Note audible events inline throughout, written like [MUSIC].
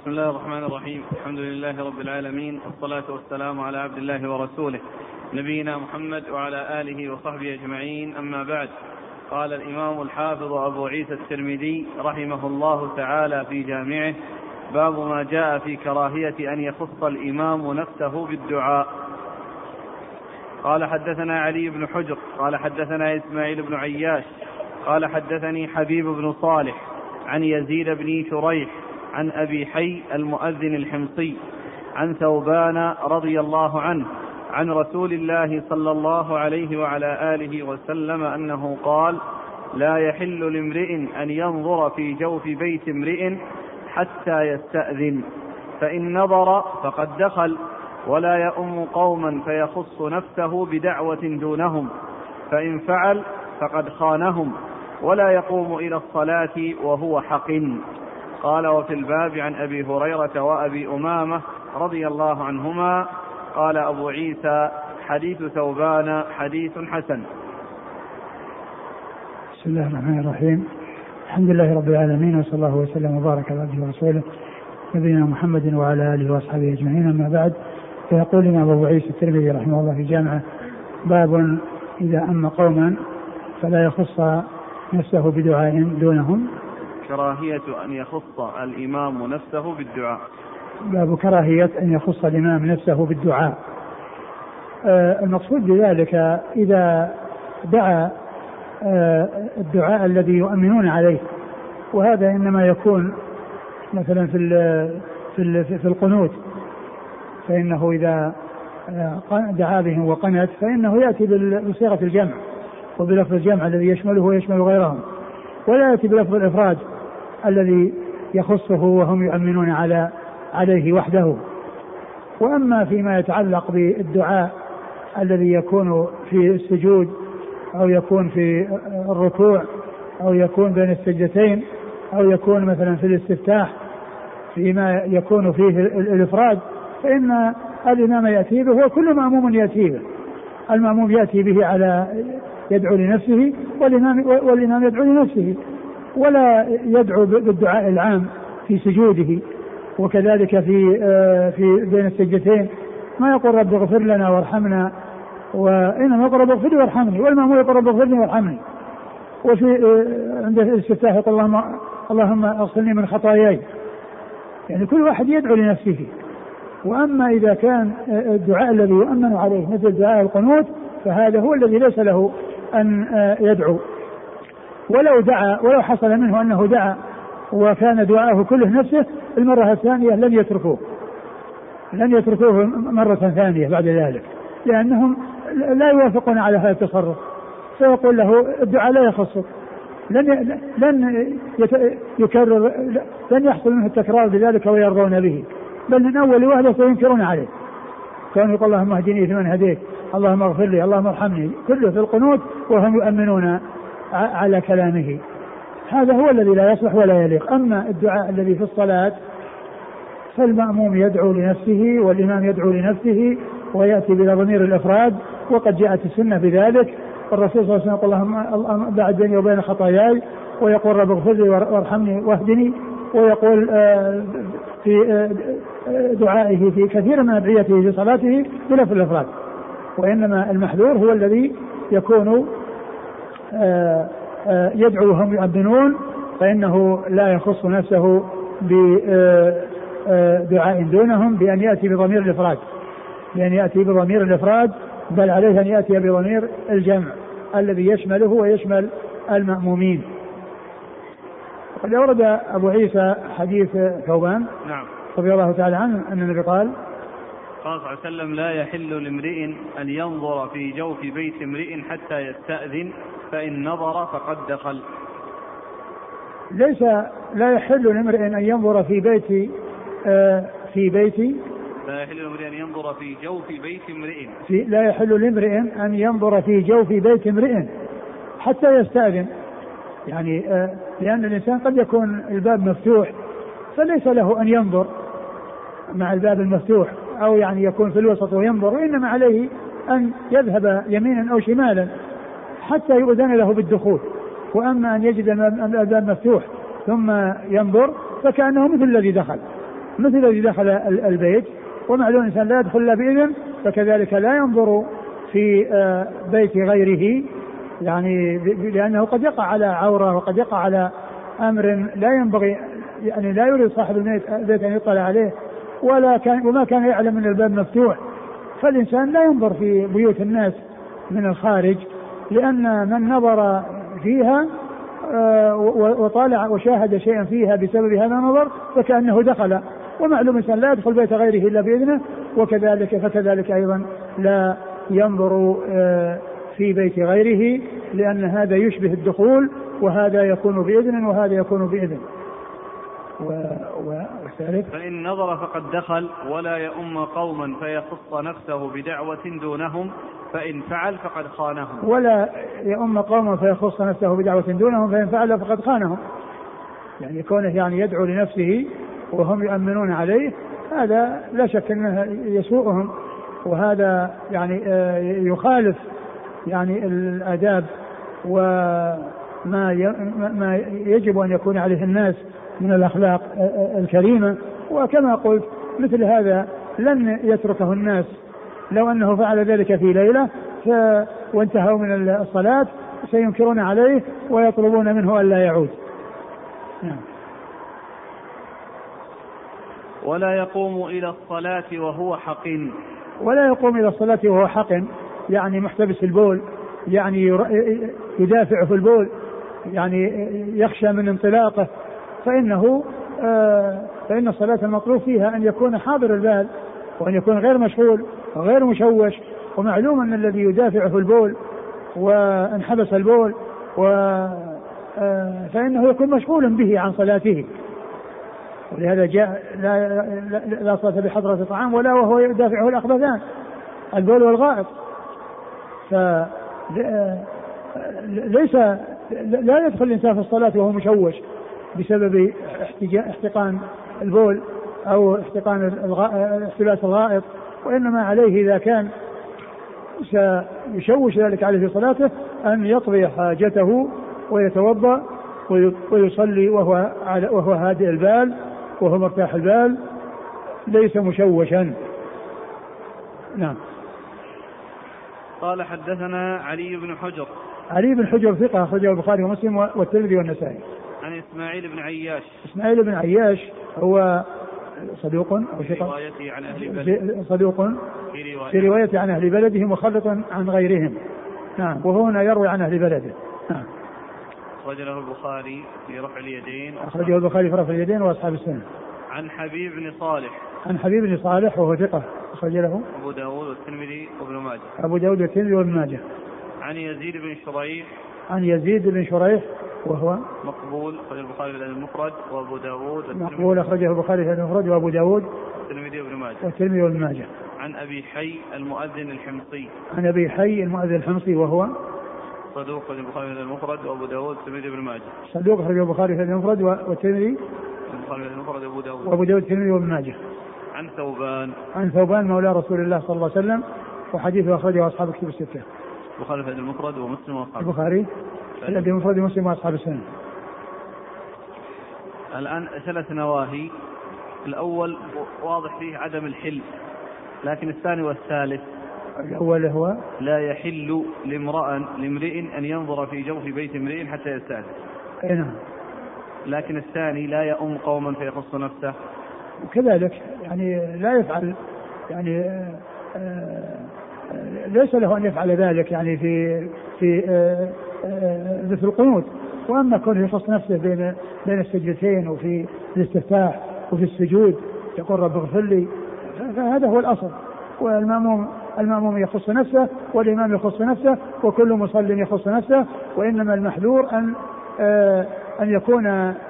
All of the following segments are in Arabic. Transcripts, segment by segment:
بسم الله الرحمن الرحيم الحمد لله رب العالمين والصلاة والسلام على عبد الله ورسوله نبينا محمد وعلى آله وصحبه أجمعين أما بعد قال الإمام الحافظ أبو عيسى الترمذي رحمه الله تعالى في جامعه باب ما جاء في كراهية أن يخص الإمام نفسه بالدعاء قال حدثنا علي بن حجر قال حدثنا إسماعيل بن عياش قال حدثني حبيب بن صالح عن يزيد بن شريح عن أبي حي المؤذن الحمصي عن ثوبان رضي الله عنه عن رسول الله صلى الله عليه وعلى آله وسلم أنه قال لا يحل لامرئ أن ينظر في جوف بيت امرئ حتى يستأذن فإن نظر فقد دخل ولا يؤم قوما فيخص نفسه بدعوة دونهم فإن فعل فقد خانهم ولا يقوم إلى الصلاة وهو حق قال وفي الباب عن أبي هريرة وأبي أمامة رضي الله عنهما قال أبو عيسى حديث ثوبان حديث حسن. بسم الله الرحمن الرحيم. الحمد لله رب العالمين وصلى الله وسلم وبارك على عبده ورسوله نبينا محمد وعلى آله وأصحابه أجمعين. أما بعد فيقول الامام أبو عيسى الترمذي رحمه الله في جامعة باب إذا أما قوما فلا يخص نفسه بدعاء دونهم. كراهية أن يخص الإمام نفسه بالدعاء. باب كراهية أن يخص الإمام نفسه بالدعاء. آه المقصود بذلك إذا دعا آه الدعاء الذي يؤمنون عليه وهذا إنما يكون مثلا في في في القنوت فإنه إذا آه، دعا بهم وقنت فإنه يأتي بصيغة الجمع وبلفظ الجمع الذي يشمله ويشمل غيرهم. ولا يأتي بلفظ الإفراد الذي يخصه وهم يؤمنون على عليه وحده. وأما فيما يتعلق بالدعاء الذي يكون في السجود أو يكون في الركوع أو يكون بين السجدتين أو يكون مثلا في الاستفتاح فيما يكون فيه الإفراد فإن الامام ياتي به وكل مأموم ياتي به. المأموم يأتي به على يدعو لنفسه والامام والإمام يدعو لنفسه. ولا يدعو بالدعاء العام في سجوده وكذلك في آه، في بين السجدتين. ما يقول رب اغفر لنا وارحمنا وإنما يقول رب اغفر لي وارحمني والمامون يقول رب اغفر لي وارحمني. وفي آه، عند الاستفتاح يقول اللهم اللهم اغسلني من خطاياي. يعني كل واحد يدعو لنفسه. وأما إذا كان آه، الدعاء الذي يؤمن عليه مثل دعاء القنوت فهذا هو الذي ليس له أن يدعو. ولو دعا ولو حصل منه أنه دعا وكان دعاءه كله نفسه المرة الثانية لم يتركوه. لم يتركوه مرة ثانية بعد ذلك لأنهم لا يوافقون على هذا التصرف. فيقول له الدعاء لا يخصك. لن لن يكرر لن يحصل منه التكرار بذلك ويرضون به. بل من أول وهلة سينكرون عليه. كانوا يقول اللهم اهدني فيمن هديت اللهم اغفر لي اللهم ارحمني. كله في القنوت وهم يؤمنون. على كلامه. هذا هو الذي لا يصلح ولا يليق. أما الدعاء الذي في الصلاة فالمأموم يدعو لنفسه والإمام يدعو لنفسه ويأتي بلا ضمير الإفراد وقد جاءت السنة بذلك. الرسول صلى الله عليه وسلم يقول اللهم بعد بيني وبين خطاياي ويقول رب اغفر لي وارحمني واهدني ويقول آه، في آه، دعائه في كثير من أدعيته في صلاته بلفظ الإفراد. وإنما المحذور هو الذي يكون آه، آه، يدعو وهم يؤذنون فإنه لا يخص نفسه بدعاء آه، دونهم بأن يأتي بضمير الإفراد. بأن يأتي بضمير الإفراد بل عليه أن يأتي بضمير الجمع الذي يشمله ويشمل المأمومين. وقد أورد أبو عيسى حديث ثوبان نعم. رضي الله تعالى عنه أن النبي قال قال صلى الله عليه وسلم لا يحل لامرئ أن ينظر في جوف بيت امرئ حتى يستأذن. فإن نظر فقد دخل. ليس لا يحل لامرئ أن ينظر في بيت آه في بيت. لا يحل لامرئ أن ينظر في جوف بيت امرئ. في لا يحل لامرئ أن ينظر في جوف بيت امرئ حتى يستأذن. يعني آه لأن الإنسان قد يكون الباب مفتوح فليس له أن ينظر مع الباب المفتوح أو يعني يكون في الوسط وينظر وإنما عليه أن يذهب يمينا أو شمالا. حتى يؤذن له بالدخول. وأما أن يجد الباب مفتوح ثم ينظر فكأنه مثل الذي دخل. مثل الذي دخل البيت. ومعلوم الإنسان لا يدخل إلا بإذن فكذلك لا ينظر في آه، بيت غيره. يعني لأنه قد يقع على عورة وقد يقع على أمر لا ينبغي يعني لا يريد صاحب البيت أن يطلع عليه. ولا كان وما كان يعلم أن الباب مفتوح. فالإنسان لا ينظر في بيوت الناس من الخارج. لأن من نظر فيها آه، وطالع وشاهد شيئا فيها بسبب هذا النظر فكأنه دخل. ومعلوم الإنسان لا يدخل بيت غيره إلا بإذنه وكذلك فكذلك أيضا لا ينظر آه، في بيت غيره لأن هذا يشبه الدخول وهذا يكون بإذن وهذا يكون بإذن. والثالث فإن نظر فقد دخل ولا يؤم قوما فيخص نفسه بدعوة دونهم فإن فعل فقد خانهم. ولا يؤم قوما فيخص نفسه بدعوة دونهم فإن فعل فقد خانهم. يعني كونه يعني يدعو لنفسه وهم يؤمنون عليه هذا لا شك أنه يسوءهم. وهذا يعني آه، يخالف يعني الآداب وما ما يجب أن يكون عليه الناس. من الأخلاق آه، الكريمة. وكما قلت مثل هذا لن يتركه الناس. لو أنه فعل ذلك في ليلة ف وانتهوا من الصلاة سينكرون عليه ويطلبون منه ألا يعود. نعم. ولا يقوم إلى الصلاة وهو حقن. ولا يقوم إلى الصلاة وهو حقن. يعني محتبس البول يعني يدافع في البول يعني يخشى من انطلاقه. فإنه آه، فإن الصلاة المطلوب فيها أن يكون حاضر البال وأن يكون غير مشغول وغير مشوش ومعلوم أن الذي يدافع في البول وانحبس البول و آه، فإنه يكون مشغولا به عن صلاته. ولهذا جاء لا لا, لا صلاة بحضرة طعام ولا وهو يدافعه الأخبثان البول والغائط. ف ليس لا يدخل الإنسان في الصلاة وهو مشوش. بسبب احتقان البول أو احتقان احتباس الغائط وإنما عليه إذا كان سيشوش ذلك عليه في صلاته أن يقضي حاجته ويتوضأ ويصلي وهو وهو هادئ البال وهو مرتاح البال ليس مشوشا. نعم. قال حدثنا علي بن حجر. علي بن حجر ثقة أخرجه البخاري ومسلم والترمذي والنسائي. عن إسماعيل بن عياش. إسماعيل بن عياش هو صدوق أو في روايته عن أهل بلده. صدوق. في, رواية. في روايته عن أهل بلده مخلط عن غيرهم. نعم وهو هنا يروي عن أهل بلده. نعم. أخرجه البخاري في رفع اليدين. أخرجه البخاري في رفع اليدين وأصحاب السنة. عن حبيب بن صالح. عن حبيب بن صالح وهو ثقة. أخرج له. أبو داود والترمذي وابن ماجه. أبو داود والترمذي وابن ماجه. عن يزيد بن شريح. عن يزيد بن شريح وهو مقبول أخرج البخاري في المفرد وأبو داود مقبول أخرجه البخاري في المفرد وأبو داود والترمذي وابن ماجه. والترمذي وابن ماجه. عن أبي حي المؤذن الحمصي. عن أبي حي المؤذن الحمصي وهو صدوق أخرج البخاري في المفرد وأبو داود والترمذي وابن ماجه. صدوق أخرج البخاري في المفرد والترمذي البخاري في المفرد وأبو داود. وأبو داود والترمذي وابن ماجه. عن ثوبان. عن ثوبان مولى رسول الله صلى الله عليه وسلم وحديثه أخرجه أصحاب الكتب الستة. البخاري في المفرد ومسلم وأصحاب البخاري الذي المفرد ومسلم وأصحاب السنة الآن ثلاث نواهي الأول واضح فيه عدم الحل لكن الثاني والثالث الأول هو لا يحل لامرأ لامرئ أن ينظر في جوف بيت امرئ حتى يستأذن. أي نعم. لكن الثاني لا يؤم قوما فيخص نفسه. وكذلك يعني لا يفعل يعني آه، آآ ليس له أن يفعل ذلك يعني في في آه، آه، مثل القنوت. وأما كونه يخص نفسه بين بين السجدتين وفي الاستفتاح وفي السجود يقول رب اغفر لي فهذا هو الأصل. والمأموم المأموم يخص نفسه والإمام يخص نفسه وكل مصل يخص نفسه وإنما المحذور أن آه، أن يكون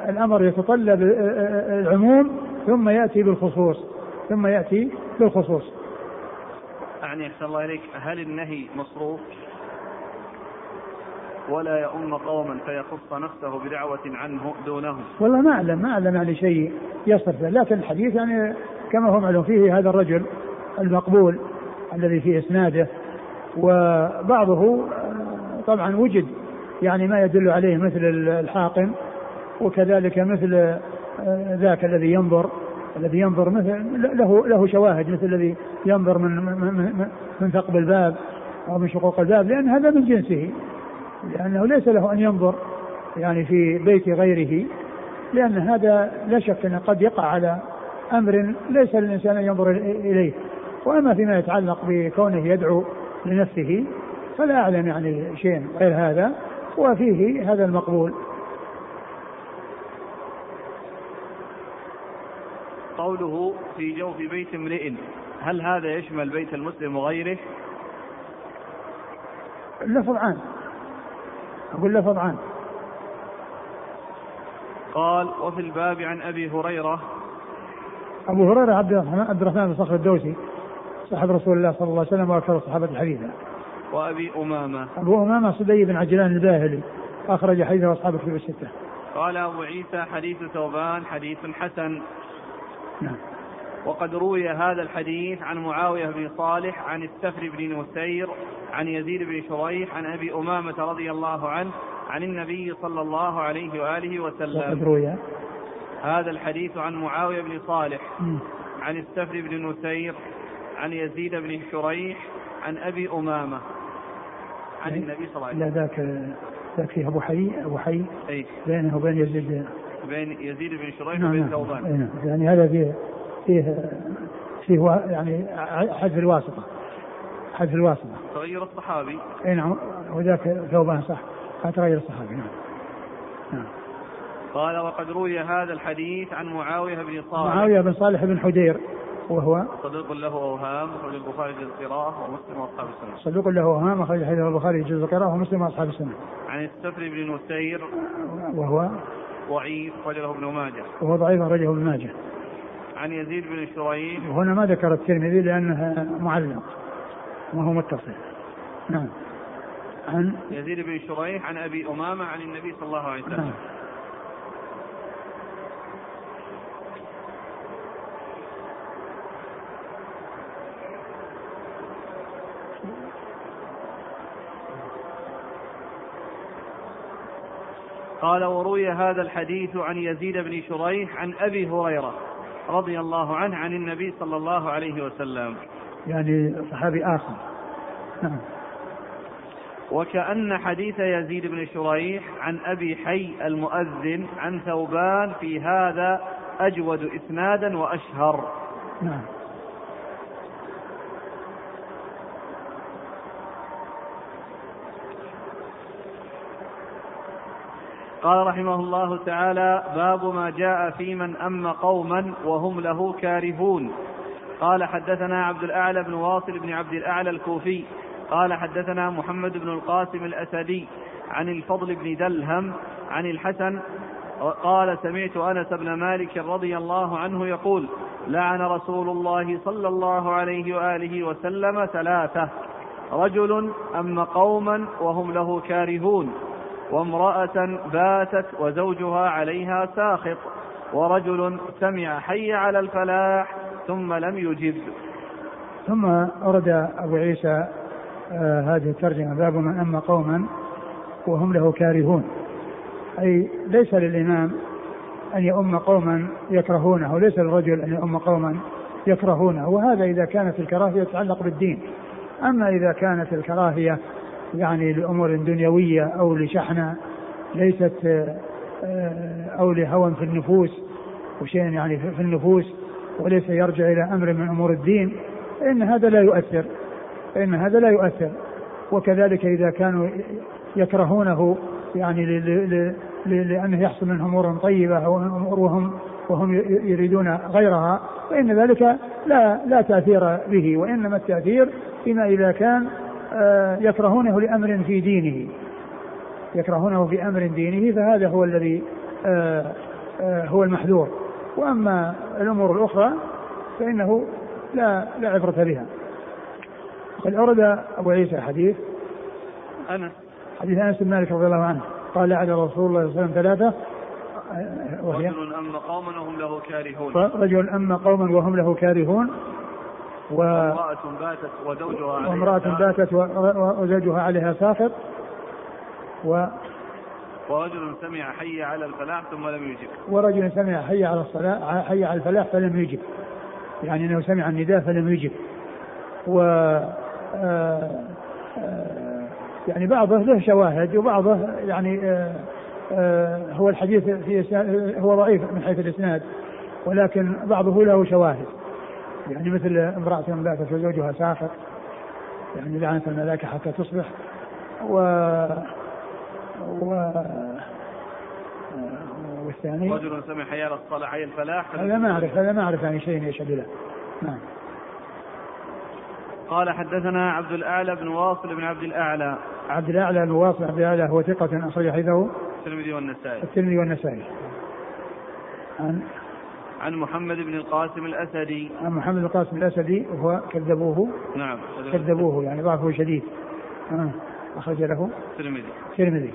الأمر يتطلب العموم ثم يأتي بالخصوص ثم يأتي بالخصوص. أعني أحسن الله إليك هل النهي مصروف؟ ولا يؤم قوما فيخص نفسه بدعوة عنه دونهم. والله ما أعلم ما أعلم يعني شيء يصرف. لكن الحديث يعني كما هو معلوم فيه هذا الرجل المقبول الذي في إسناده وبعضه طبعا وجد يعني ما يدل عليه مثل الحاقن وكذلك مثل ذاك الذي ينظر. الذي ينظر مثل له له شواهد مثل الذي ينظر من من من ثقب الباب أو من شقوق الباب لأن هذا من جنسه. لأنه ليس له أن ينظر يعني في بيت غيره لأن هذا لا شك أنه قد يقع على أمر ليس للإنسان أن ينظر إليه. وأما فيما يتعلق بكونه يدعو لنفسه فلا أعلم يعني شيء غير هذا. وفيه هذا المقبول. قوله في جوف بيت امرئ. هل هذا يشمل بيت المسلم وغيره؟ اللفظ عام. أقول لفظ عام. قال وفي الباب عن أبي هريرة. أبو هريرة عبد الرحمن عبد الرحمن بن صخر الدوسي صاحب رسول الله صلى الله عليه وسلم وأكثر الصحابة حديثا. وأبي أمامة. أبو أمامة صدي بن عجلان الباهلي أخرج حديثه أصحاب الكتب الستة. قال أبو عيسى حديث ثوبان حديث حسن. نعم. وقد روي هذا الحديث عن معاوية بن صالح عن السفر بن نسير عن يزيد بن شريح عن أبي أمامة رضي الله عنه عن النبي صلى الله عليه وآله وسلم. وقد روي. هذا الحديث عن معاوية بن صالح عن السفر بن نسير عن يزيد بن شريح عن أبي أمامة. عن النبي صلى الله عليه وسلم. لا ذاك ذاك فيه أبو حي أبو حي. أي بينه وبين يزيد بين يزيد بن شريح نعم وبين نعم. ثوبان؟ نعم. يعني هذا فيه فيه فيه يعني حذف الواسطة. حذف الواسطة. تغير الصحابي. أي نعم. وذاك ثوبان صح. هذا غير الصحابي نعم. نعم. قال وقد روي هذا الحديث عن معاوية بن صالح. معاوية بن صالح بن حدير وهو صديق له أوهام أخرج البخاري في القراءة ومسلم وأصحاب السنة. صدوق له أوهام أخرج حديثه البخاري جزء القراءة ومسلم وأصحاب السنة. عن السفر بن نسير. وهو ضعيف أخرجه ابن ماجه. وهو ضعيف أخرجه ابن ماجه. عن يزيد بن شريح. وهنا ما ذكر الترمذي لأنه معلق ما هو متصل. نعم. عن يزيد بن شريح عن أبي أمامة عن النبي صلى الله عليه نعم. قال وروي هذا الحديث عن يزيد بن شريح عن أبي هريرة رضي الله عنه عن النبي صلى الله عليه وسلم. يعني صحابي آخر. نعم. وكأن حديث يزيد بن شريح عن أبي حي المؤذن عن ثوبان في هذا أجود إسنادا وأشهر. نعم. قال رحمه الله تعالى باب ما جاء في من أم قوما وهم له كارهون. قال حدثنا عبد الأعلى بن واصل بن عبد الأعلى الكوفي. قال حدثنا محمد بن القاسم الأسدي عن الفضل بن دلهم عن الحسن. قال سمعت أنس بن مالك رضي الله عنه يقول لعن رسول الله صلى الله عليه وآله وسلم ثلاثة رجل أم قوما وهم له كارهون. وامرأة باتت وزوجها عليها ساخط ورجل سمع حي على الفلاح ثم لم يجب. ثم أورد أبو عيسى آه هذه الترجمة باب من أما قوما وهم له كارهون. أي ليس للإمام أن يؤم قوما يكرهونه ليس للرجل أن يؤم قوما يكرهونه وهذا إذا كانت الكراهية تتعلق بالدين. أما إذا كانت الكراهية يعني لأمور دنيوية أو لشحنة ليست آه، آه، أو لهوى في النفوس وشيء يعني في النفوس وليس يرجع إلى أمر من أمور الدين فإن هذا لا يؤثر فإن هذا لا يؤثر. وكذلك إذا كانوا يكرهونه يعني لأنه يحصل منهم أمور طيبة وهم وهم يريدون غيرها فإن ذلك لا لا تأثير به وإنما التأثير فيما إذا كان يكرهونه لأمر في دينه. يكرهونه في أمر دينه فهذا هو الذي آه، آه، هو المحذور. وأما الأمور الأخرى فإنه لا لا عبرة بها. قد أورد أبو عيسى حديث؟ أنس حديث أنس بن مالك رضي الله عنه. قال لعن رسول الله صلى الله عليه وسلم ثلاثة. آه، وهي؟ رجل أم قوما وهم له كارهون. رجل أما قوما وهم له كارهون. و وامرأة باتت وزوجها عليها وامرأة. باتت وزوجها عليها ساخط و ورجل سمع حي على الفلاح ثم لم يجب. ورجل سمع حي على الصلاة حي على الفلاح فلم يجب. يعني أنه سمع النداء فلم يجب. و آه، آه، يعني بعضه له شواهد وبعضه يعني آه، هو الحديث في هو ضعيف من حيث الإسناد ولكن بعضه له شواهد. يعني مثل امرأة باتت وزوجها سافر يعني لعنة الملائكة حتى تصبح و و والثاني رجل سمع حي على الصلاة حي الفلاح. هذا ما أعرف هذا ما أعرف يعني شيء يشهد له نعم. قال حدثنا عبد الأعلى بن واصل بن عبد الأعلى. عبد الأعلى بن واصل عبد الأعلى هو ثقة أخرج حديثه الترمذي والنسائي. الترمذي والنسائي. عن عن محمد بن القاسم الأسدي. عن محمد بن القاسم الأسدي وهو كذبوه. نعم. كذبوه يعني ضعفه شديد. آه. أخرج له. الترمذي الترمذي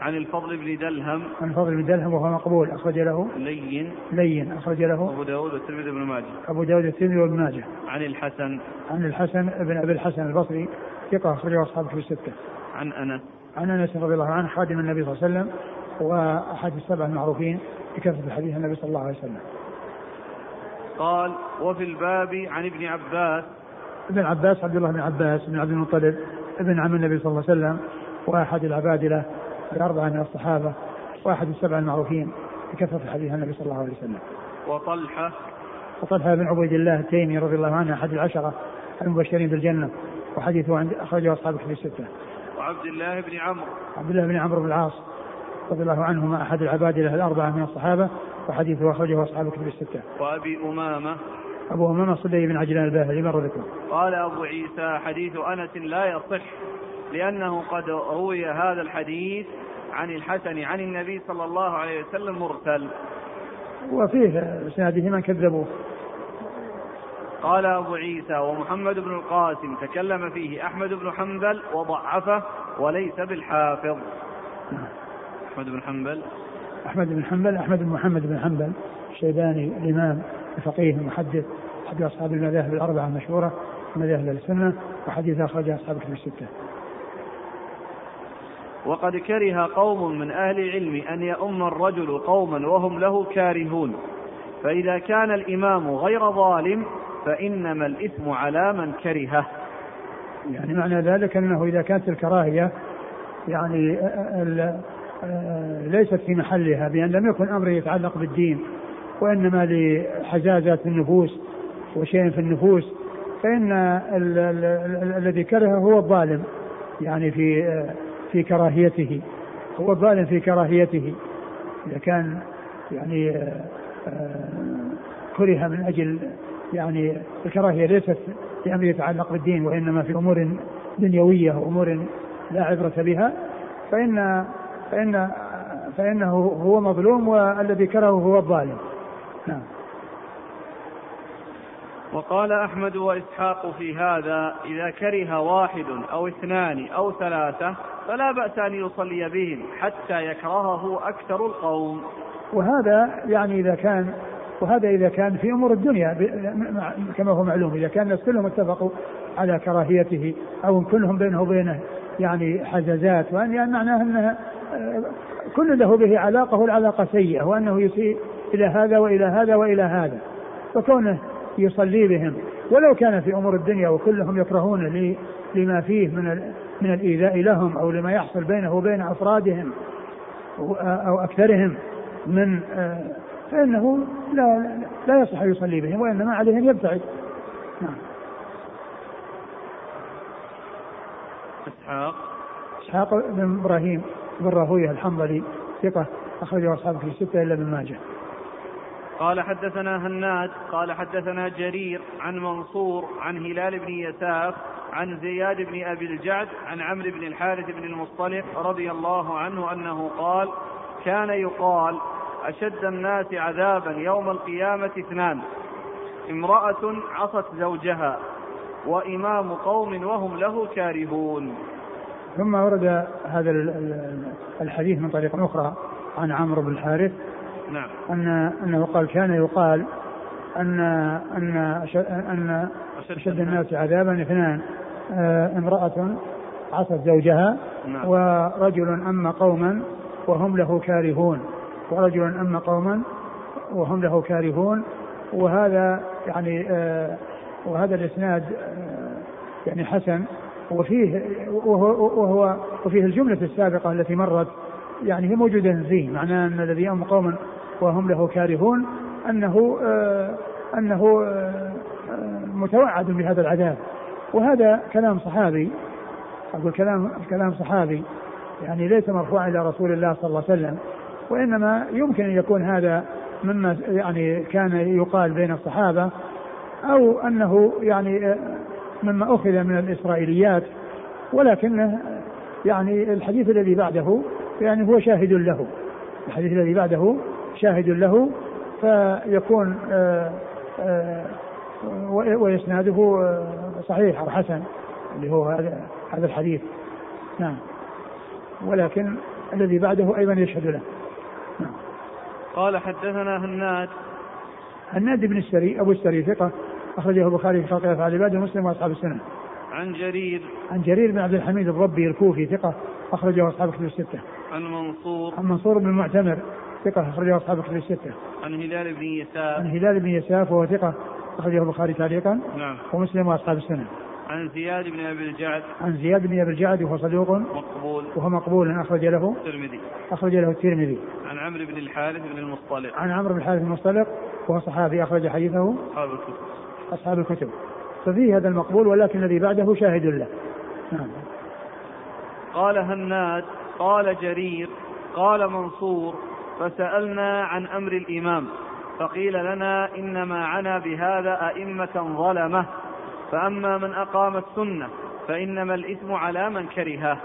عن الفضل بن دلهم. عن الفضل بن دلهم وهو مقبول. أخرج له. لين. لين. أخرج له. أبو داود والترمذي بن ماجه. أبو داود والترمذي وابن ماجه. عن الحسن. عن الحسن بن أبي الحسن البصري. ثقة أخرجه أصحابه في الستة. عن أنس. عن أنس رضي الله عنه خادم النبي صلى الله عليه وسلم وأحد السبع المعروفين بكثرة حديث النبي صلى الله عليه وسلم. قال وفي الباب عن ابن عباس ابن عباس عبد الله بن عباس بن عبد المطلب ابن عم النبي صلى الله عليه وسلم وأحد العبادله الاربعه من الصحابة وأحد السبع المعروفين بكثرة حديث النبي صلى الله عليه وسلم. وطلحة وطلحة بن عبيد الله التيمي رضي الله عنه أحد العشرة المبشرين بالجنة وحديثه عند أخرجه أصحاب في الستة. وعبد الله بن عمرو عبد الله بن عمرو بن العاص رضي الله عنهما أحد العبادله الأربعة من الصحابة وحديثه اخرجه اصحاب الكتب السته. وأبي أمامة أبو أمامة صدي بن عجلان الباهلي مر بكم. قال أبو عيسى حديث أنس لا يصح لأنه قد روي هذا الحديث عن الحسن عن النبي صلى الله عليه وسلم مرسل. وفيه إسناده من كذبوه. قال أبو عيسى ومحمد بن القاسم تكلم فيه أحمد بن حنبل وضعفه وليس بالحافظ أحمد بن حنبل أحمد بن حنبل أحمد بن محمد بن حنبل الشيباني الإمام الفقيه المحدث أحد أصحاب المذاهب الأربعة المشهورة مذاهب السنة وحديث أخرج أصحاب الكتب الستة. وقد كره قوم من أهل العلم أن يؤم الرجل قوما وهم له كارهون فإذا كان الإمام غير ظالم فإنما الإثم على من كرهه يعني معنى ذلك أنه إذا كانت الكراهية يعني ليست في محلها بأن لم يكن أمر يتعلق بالدين وإنما لحزازة النفوس وشيء في النفوس فإن الذي كرهه هو الظالم يعني في آه، في كراهيته هو الظالم في كراهيته. إذا كان يعني آه، كره من أجل يعني الكراهية ليست في أمر يتعلق بالدين وإنما في أمور دنيوية وأمور لا عبرة بها فإن فإن فإنه هو مظلوم والذي كرهه هو الظالم. نعم. وقال أحمد وإسحاق في هذا إذا كره واحد أو اثنان أو ثلاثة فلا بأس أن يصلي بهم حتى يكرهه أكثر القوم. وهذا يعني إذا كان وهذا إذا كان في أمور الدنيا كما هو معلوم إذا كان الناس كلهم اتفقوا على كراهيته أو كلهم بينه وبينه يعني حزازات وأن يعني معناه أنها كل له به علاقة والعلاقة سيئة وأنه يسيء إلى هذا وإلى هذا وإلى هذا فكونه يصلي بهم. ولو كان في أمور الدنيا وكلهم يكرهون لما فيه من من الإيذاء لهم أو لما يحصل بينه وبين أفرادهم أو أكثرهم من فإنه لا لا يصح يصلي بهم وإنما عليه أن يبتعد. نعم. إسحاق. إسحاق بن إبراهيم. بن راهويه الحنظلي ثقة أخرجه أصحابه في ستة إلا ابن ماجه. قال حدثنا هناد قال حدثنا جرير عن منصور عن هلال بن يساف عن زياد بن أبي الجعد عن عمرو بن الحارث بن المصطلق رضي الله عنه أنه قال كان يقال أشد الناس عذابا يوم القيامة اثنان امرأة عصت زوجها وإمام قوم وهم له كارهون ثم ورد هذا الحديث من طريق أخرى عن عمرو بن الحارث. نعم. أن أنه قال كان يقال أن أن أن أشد الناس. عذابا اثنان آه، امرأة عصت زوجها نعم. ورجل أما قوما وهم له كارهون. ورجل أما قوما وهم له كارهون. وهذا يعني آه وهذا الإسناد آه يعني حسن. وفيه وهو, وهو وفيه الجملة السابقة التي مرت يعني هي موجودة فيه معناه أن الذي أم قوما وهم له كارهون أنه آه أنه آه متوعد بهذا العذاب. وهذا كلام صحابي أقول كلام كلام صحابي يعني ليس مرفوعا إلى رسول الله صلى الله عليه وسلم وإنما يمكن أن يكون هذا مما يعني كان يقال بين الصحابة أو أنه يعني مما أخذ من الإسرائيليات ولكنه يعني الحديث الذي بعده يعني هو شاهد له. الحديث الذي بعده شاهد له فيكون آآ آآ وإسناده صحيح أو حسن اللي هو هذا هذا الحديث. نعم. ولكن الذي بعده أيضا يشهد له. نعم. قال حدثنا هناد. هناد بن السري أبو السري ثقة. أخرجه البخاري في خلق أفعال العباد ومسلم وأصحاب السنة. عن جرير. عن جرير بن عبد الحميد الربي الكوفي ثقة أخرجه أصحاب كتب الستة. عن منصور. عن منصور بن المعتمر ثقة أخرجه أصحاب كتب الستة. عن هلال بن يساف عن هلال بن يساف وهو ثقة أخرجه البخاري تعليقا نعم. ومسلم وأصحاب السنة. عن زياد بن أبي الجعد. عن زياد بن أبي الجعد وهو صدوق. مقبول. وهو مقبول أخرج له. الترمذي. أخرج له الترمذي. عن عمرو بن الحارث بن المصطلق. عن عمرو بن الحارث المصطلق وهو صحابي أخرج حديثه. أصحاب الكتب. أصحاب الكتب. ففيه هذا المقبول ولكن الذي بعده شاهد له. نعم. قال هناد قال جرير قال منصور فسألنا عن أمر الإمام فقيل لنا إنما عنا بهذا أئمة ظلمة. فأما من أقام السنة فإنما الإثم على من كرهه.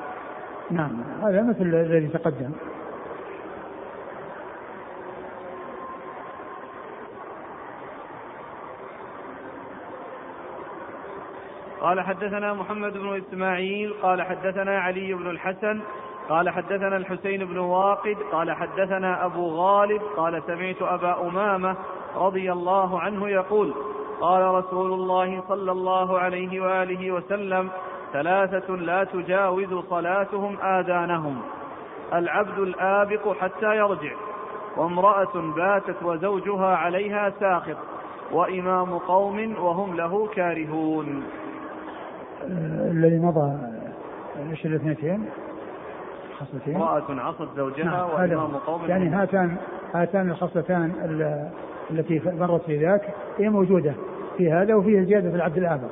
نعم. هذا مثل الذي تقدم. قال حدثنا محمد بن إسماعيل قال حدثنا علي بن الحسن قال حدثنا الحسين بن واقد قال حدثنا أبو غالب قال سمعت أبا أمامة رضي الله عنه يقول قال رسول الله صلى الله عليه وآله وسلم ثلاثة لا تجاوز صلاتهم آذانهم العبد الآبق حتى يرجع وامرأة باتت وزوجها عليها ساخط وإمام قوم وهم له كارهون. الذي مضى إيش الاثنتين؟ خصلتين. امرأة عصت زوجها نعم وإمام قوم يعني هاتان هاتان الخصلتان التي مرت في ذاك هي موجودة في هذا وفيه زيادة العبد الآبق.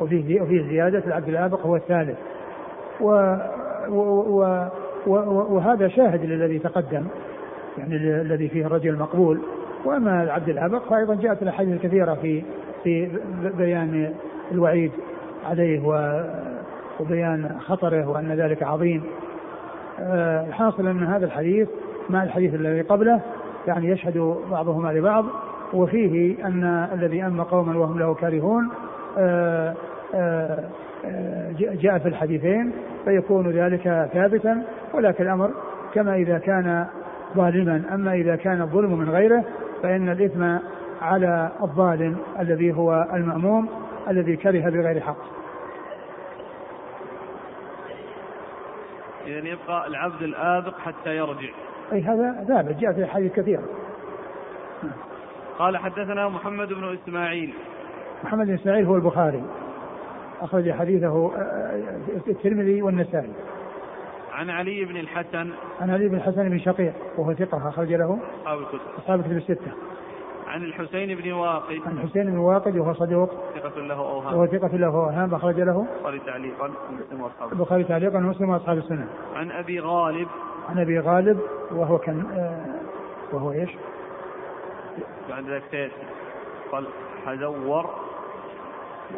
وفيه وفيه زيادة العبد الآبق هو الثالث. و و و و وهذا شاهد للذي تقدم يعني الذي فيه الرجل المقبول. وأما العبد الآبق فايضا جاءت الأحاديث الكثيرة في في بيان الوعيد. عليه وبيان خطره وأن ذلك عظيم. الحاصل أن هذا الحديث مع الحديث الذي قبله يعني يشهد بعضهما لبعض وفيه أن الذي أما قوما وهم له كارهون جاء في الحديثين فيكون ذلك ثابتا ولكن الأمر كما إذا كان ظالما أما إذا كان الظلم من غيره فإن الإثم على الظالم الذي هو المأموم الذي كره بغير حق. اذا يبقى العبد الآبق حتى يرجع. أي هذا ثابت جاء في احاديث كثيره. قال حدثنا محمد بن إسماعيل. محمد بن إسماعيل هو البخاري. أخرج حديثه الترمذي والنسائي. عن علي بن الحسن عن علي بن الحسن بن شقيق وهو ثقة أخرج له أصحاب الكتب أصحاب الكتب الستة. عن الحسين بن واقد. عن الحسين بن واقد وهو صدوق. ثقة له أوهام وهو ثقة له أوهام أخرج له. البخاري تعليقا ومسلم وأصحاب البخاري تعليقا ومسلم وأصحاب السنة. عن أبي غالب. عن أبي غالب وهو كان آه وهو إيش؟ بعد ذلك سيأتي قال حزور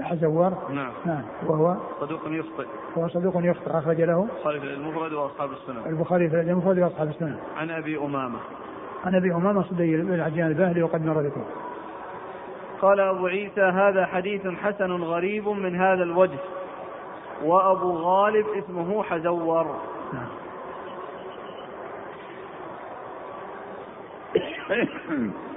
حزور نعم. نعم. وهو؟ صدوق يخطئ. وهو صدوق يخطئ أخرج له. البخاري في المفرد وأصحاب السنة. البخاري في المفرد وأصحاب السنة. عن أبي أمامة. عن أبي أمامة صدي بن العجلان الباهلي وقد مر بكم. قال أبو عيسى هذا حديث حسن غريب من هذا الوجه. وأبو غالب اسمه حزور. نعم. [COUGHS]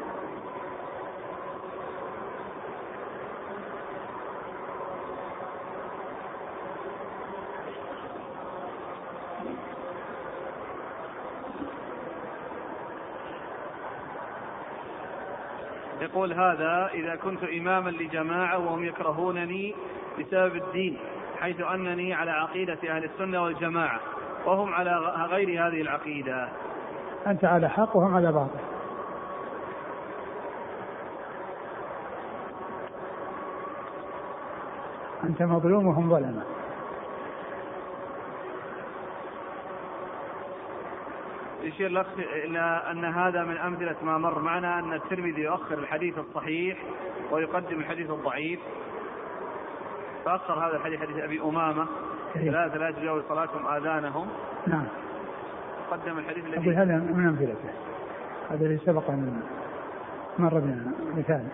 يقول هذا إذا كنت إماما لجماعة وهم يكرهونني بسبب الدين حيث أنني على عقيدة أهل السنة والجماعة وهم على غير هذه العقيدة. أنت على حق وهم على باطل. أنت مظلوم وهم ظلمة. يشير الأخ إلى أن هذا من أمثلة ما مر معنا أن الترمذي يؤخر الحديث الصحيح ويقدم الحديث الضعيف. فأخر هذا الحديث حديث أبي أمامة. ثلاثة لا تجاوز صلاتهم آذانهم. نعم. قدم الحديث الذي هذا من أمثلته. هذا اللي سبق أن مر بنا مثال.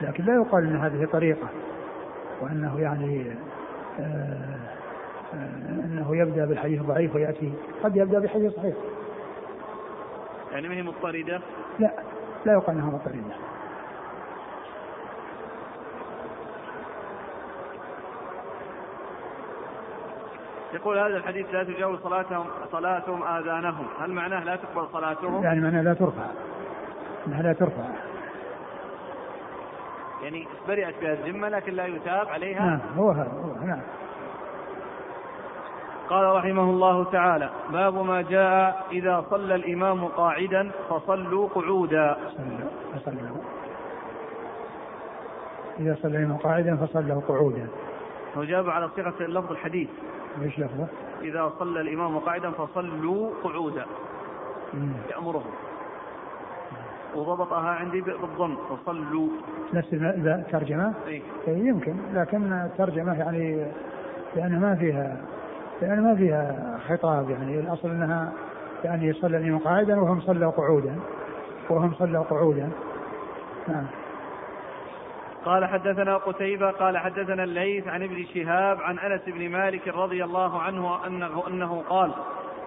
لكن لا يقال أن هذه طريقة وأنه يعني آه أنه يبدأ بالحديث الضعيف ويأتي قد يبدأ بحديث صحيح. يعني ما هي مضطردة؟ لا لا يقال إنها مضطردة. يقول هذا الحديث لا تجاوز صلاتهم صلاتهم آذانهم، هل معناه لا تقبل صلاتهم؟ يعني معناه لا ترفع. انها لا ترفع. يعني برئت بها الذمة لكن لا يتاب عليها؟ نعم هو هذا هو نعم. قال رحمه الله تعالى باب ما جاء إذا صلى الإمام قاعدا فصلوا قعودا. إذا صلى الإمام قاعدا فصلوا قعودا. هو جاب على صيغة اللفظ الحديث. إيش لفظه؟ إذا صلى الإمام قاعدا فصلوا قعودا. يأمرهم وضبطها عندي بالضم فصلوا. نفس الترجمة؟ إيه؟ يمكن لكن الترجمة يعني لأن ما فيها لأن ما فيها خطاب يعني. الأصل أنها يعني يصلي الإمام قاعدا وهم صلوا قعودا وهم صلوا قعودا. نعم. قال حدثنا قتيبة قال حدثنا الليث عن ابن شهاب عن أنس بن مالك رضي الله عنه أنه, أنه قال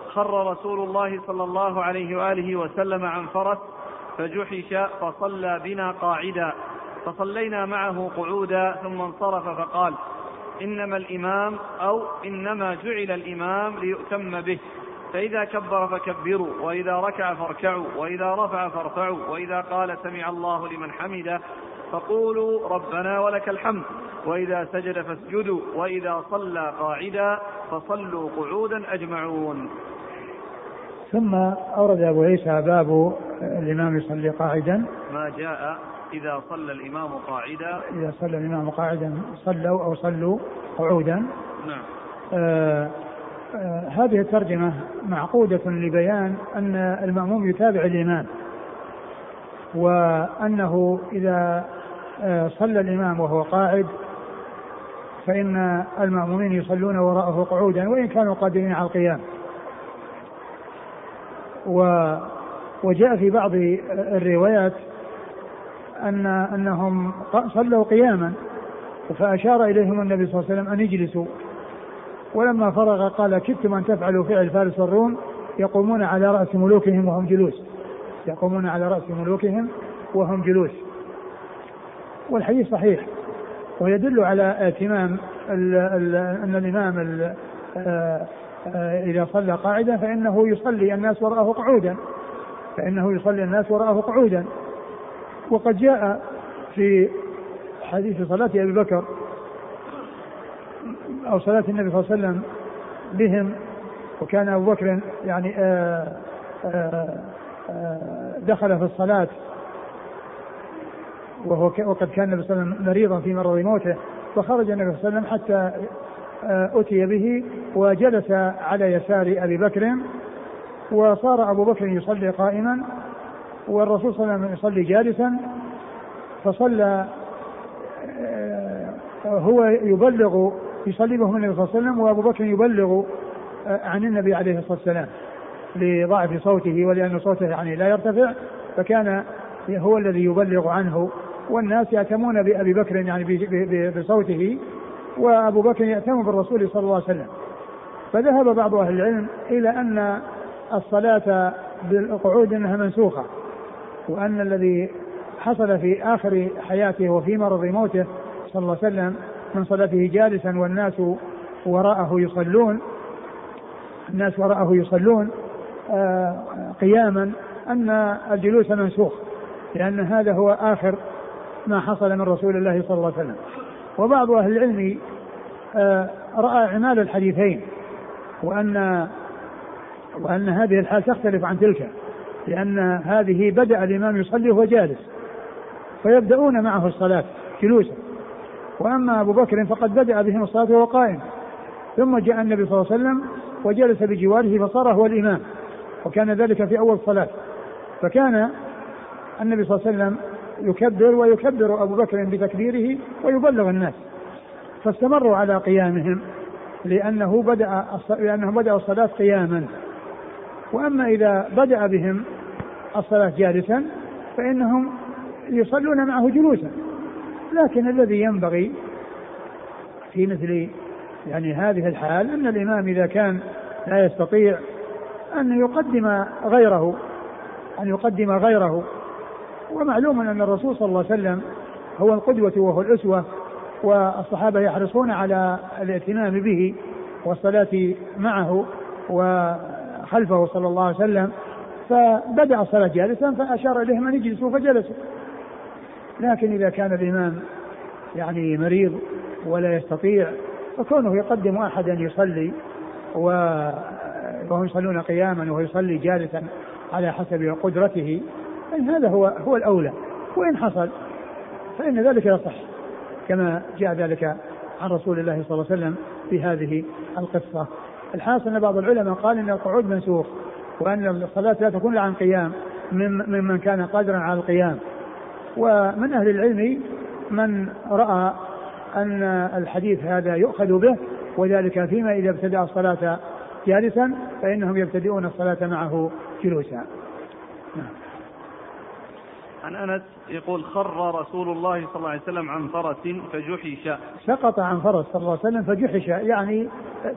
خر رسول الله صلى الله عليه وآله وسلم عن فرس فجحش فصلى بنا قاعدا فصلينا معه قعودا ثم انصرف فقال إنما الإمام أو إنما جعل الإمام ليؤتم به. فإذا كبر فكبروا وإذا ركع فاركعوا وإذا رفع فارفعوا وإذا قال سمع الله لمن حمده فقولوا ربنا ولك الحمد. وإذا سجد فاسجدوا وإذا صلى قاعدا فصلوا قعودا أجمعون. ثم أورد أبو عيسى باب الإمام يصلي قاعدا. ما جاء إذا صلى الإمام قاعدا؟ إذا صلى الإمام قاعدا صلوا أو صلوا قعودا. نعم. آه آه هذه الترجمة معقودة لبيان أن المأموم يتابع الإمام وأنه إذا آه صلى الإمام وهو قاعد فإن المأمومين يصلون وراءه قعودا وإن كانوا قادرين على القيام. و وجاء في بعض الروايات أن أنهم صلوا قياما فأشار إليهم النبي صلى الله عليه وسلم أن يجلسوا. ولما فرغ قال كدتم أن تفعلوا فعل فارس والروم يقومون على رأس ملوكهم وهم جلوس. يقومون على رأس ملوكهم وهم جلوس. والحديث صحيح ويدل على اهتمام أن الإمام آه، إذا صلى قاعدا فإنه يصلي الناس وراءه قعودا. فإنه يصلي الناس وراءه قعودا. وقد جاء في حديث صلاة أبي بكر أو صلاة النبي صلى الله عليه وسلم بهم وكان أبو بكر يعني آآ آه، آآ آه، آه، دخل في الصلاة. وهو وقد كان النبي صلى الله عليه وسلم مريضا في مرض موته. فخرج النبي صلى الله عليه وسلم حتى أتي به وجلس على يسار أبي بكر. وصار أبو بكر يصلي قائما. والرسول صلى الله عليه وسلم يصلي جالسا فصلى آه، هو يبلغ يصلي بهم النبي صلى الله عليه وسلم وأبو بكر يبلغ آه، عن النبي عليه الصلاة والسلام لضعف صوته ولأن صوته يعني لا يرتفع فكان هو الذي يبلغ عنه والناس يأتمون بأبي بكر يعني بصوته وأبو بكر يأتم بالرسول صلى الله عليه وسلم. فذهب بعض أهل العلم إلى أن الصلاة بالقعود أنها منسوخة. وأن الذي حصل في آخر حياته وفي مرض موته صلى الله عليه وسلم من صلاته جالسا والناس وراءه يصلون الناس وراءه يصلون آه، قياما أن الجلوس منسوخ لأن هذا هو آخر ما حصل من رسول الله صلى الله عليه وسلم. وبعض أهل العلم آه، رأى عمال الحديثين وأن وأن هذه الحال تختلف عن تلك. لأن هذه بدأ الإمام يصلي وهو جالس فيبدأون معه الصلاة جلوسا. وأما أبو بكر فقد بدأ بهم الصلاة وهو قائم. ثم جاء النبي صلى الله عليه وسلم وجلس بجواره فصار هو الإمام وكان ذلك في أول الصلاة. فكان النبي صلى الله عليه وسلم يكبر ويكبر أبو بكر بتكبيره ويبلغ الناس. فاستمروا على قيامهم لأنه بدأ لأنه بدأ الصلاة قياما. وأما إذا بدأ بهم الصلاة جالسا فإنهم يصلون معه جلوسا. لكن الذي ينبغي في مثل يعني هذه الحال أن الإمام إذا كان لا يستطيع أن يقدم غيره أن يقدم غيره. ومعلوم أن الرسول صلى الله عليه وسلم هو القدوة وهو الأسوة والصحابة يحرصون على الاهتمام به والصلاة معه وخلفه صلى الله عليه وسلم فبدأ الصلاة جالسا فأشار إليهم أن يجلسوا فجلسوا. لكن إذا كان الإمام يعني مريض ولا يستطيع فكونه يقدم أحدا يصلي وهم يصلون قياما وهو يصلي جالسا على حسب قدرته فإن هذا هو هو الأولى. وإن حصل فإن ذلك يصح كما جاء ذلك عن رسول الله صلى الله عليه وسلم في هذه القصة. الحاصل أن بعض العلماء قال أن القعود منسوخ وأن الصلاة لا تكون عن قيام ممن كان قادرا على القيام ومن أهل العلم من رأى أن الحديث هذا يؤخذ به وذلك فيما إذا ابتدأ الصلاة جالسا فإنهم يبتدئون الصلاة معه جلوسا نعم. عن أنس يقول خر رسول الله صلى الله عليه وسلم عن فرس فجحش. سقط عن فرس صلى الله عليه وسلم فجحش يعني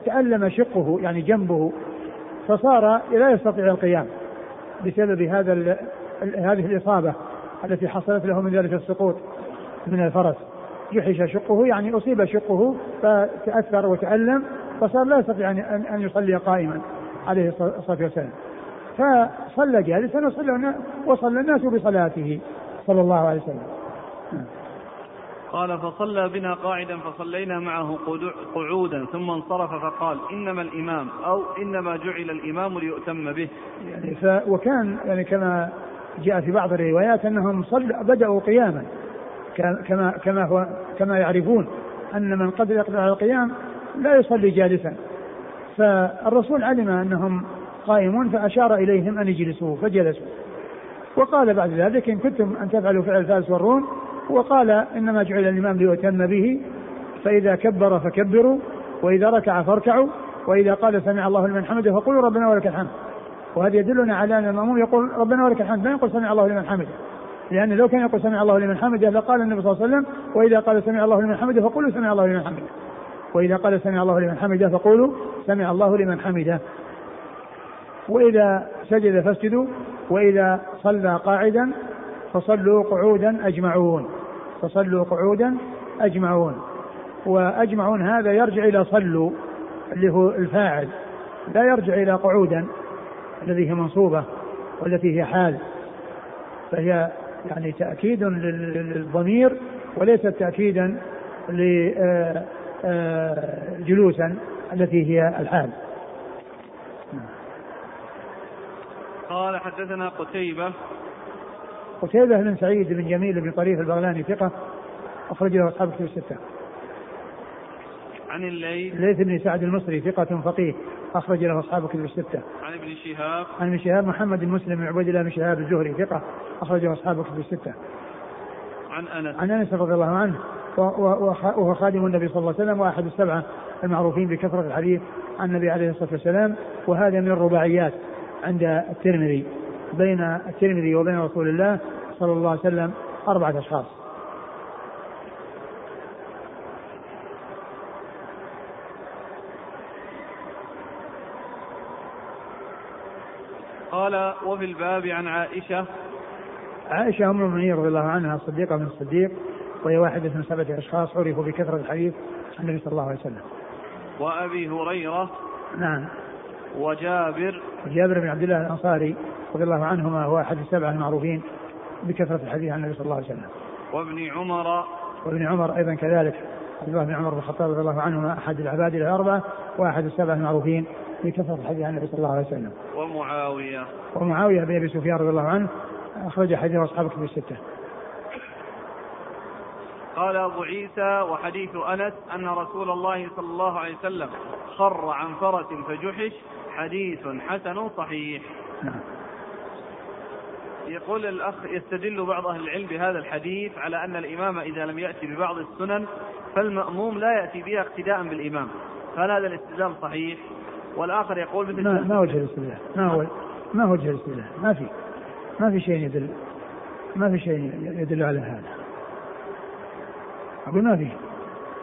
تألم شقه يعني جنبه. فصار لا يستطيع القيام بسبب هذا هذه الإصابة التي حصلت له من ذلك السقوط من الفرس. جحش شقه يعني أصيب شقه فتأثر وتألم فصار لا يستطيع أن يصلي قائما عليه الصلاة والسلام. فصلى جالسا وصلى وصلى الناس بصلاته. صلى الله عليه وسلم. قال فصلى بنا قاعدا فصلينا معه قعودا ثم انصرف فقال إنما الإمام أو إنما جعل الإمام ليؤتم به. يعني ف وكان يعني كما جاء في بعض الروايات أنهم صل بدأوا قياما. كما كما هو كما يعرفون أن من قدر يقدر على القيام لا يصلي جالسا. فالرسول علم أنهم قائمون فأشار إليهم أن يجلسوا فجلسوا. وقال بعد ذلك إن كنتم أن تفعلوا فعل والروم وقال إنما جعل الإمام ليؤتم به فإذا كبر فكبروا وإذا ركع فاركعوا وإذا قال سمع الله لمن حمده فقولوا ربنا ولك الحمد. وهذا يدلنا على أن المأموم يقول ربنا ولك الحمد ما يقول سمع الله لمن حمده. لأن لو كان يقول سمع الله لمن حمده لقال النبي صلى الله عليه وسلم وإذا قال سمع الله لمن حمده فقولوا سمع الله لمن حمده. وإذا قال سمع الله لمن حمده فقولوا سمع الله لمن حمده. وإذا سجد فاسجدوا وإذا صلى قاعدا فصلوا قعودا أجمعون. فصلوا قعودا أجمعون. وأجمعون هذا يرجع إلى صلوا اللي هو الفاعل. لا يرجع إلى قعودا الذي هي منصوبة والتي هي حال. فهي يعني تأكيد للضمير وليس تأكيدا لجلوسا آه، آه، التي هي الحال. قال حدثنا قتيبة قتيبة بن سعيد بن جميل بن طريف البغلاني ثقة أخرج له أصحاب كتب الستة. عن الليث الليث بن سعد المصري ثقة فقيه أخرج له أصحاب كتب الستة. عن ابن شهاب عن ابن شهاب محمد بن مسلم بن عبيد الله بن شهاب الزهري ثقة أخرج له أصحاب كتب الستة. عن أنس عن أنس رضي الله عنه وهو خادم النبي صلى الله عليه وسلم وأحد السبعة المعروفين بكثرة الحديث عن النبي عليه الصلاة والسلام وهذا من الرباعيات عند الترمذي بين الترمذي وبين رسول الله صلى الله عليه وسلم أربعة أشخاص. قال وفي الباب عن عائشة. عائشة أم المؤمنين رضي الله عنها الصديقة من الصديق وهي واحدة من سبعة أشخاص عرفوا بكثرة الحديث عن النبي صلى الله عليه وسلم. وأبي هريرة. نعم. وجابر. جابر بن عبد الله الأنصاري رضي الله عنهما هو أحد السبعة المعروفين بكثرة الحديث عن النبي صلى الله عليه وسلم. وابن عمر. وابن عمر أيضا كذلك. عبد الله بن عمر بن الخطاب رضي الله عنهما أحد العباد الأربعة وأحد السبعة المعروفين بكثرة الحديث عن النبي صلى الله عليه وسلم. ومعاوية. ومعاوية بن أبي سفيان رضي الله عنه أخرج حديث أصحاب كتب الستة. قال أبو عيسى وحديث أنس أن رسول الله صلى الله عليه وسلم خر عن فرس فجحش حديث حسن صحيح. نعم. يقول الأخ يستدل بعض أهل العلم بهذا الحديث على أن الإمام إذا لم يأتي ببعض السنن فالمأموم لا يأتي بها اقتداء بالإمام. هل هذا الاستدلال صحيح؟ والآخر يقول مثل ما, ما وجه الاستدلال؟ ما هو ما هو وجه الاستدلال؟ ما في ما في شيء يدل ما في شيء يدل على هذا. أقول ما في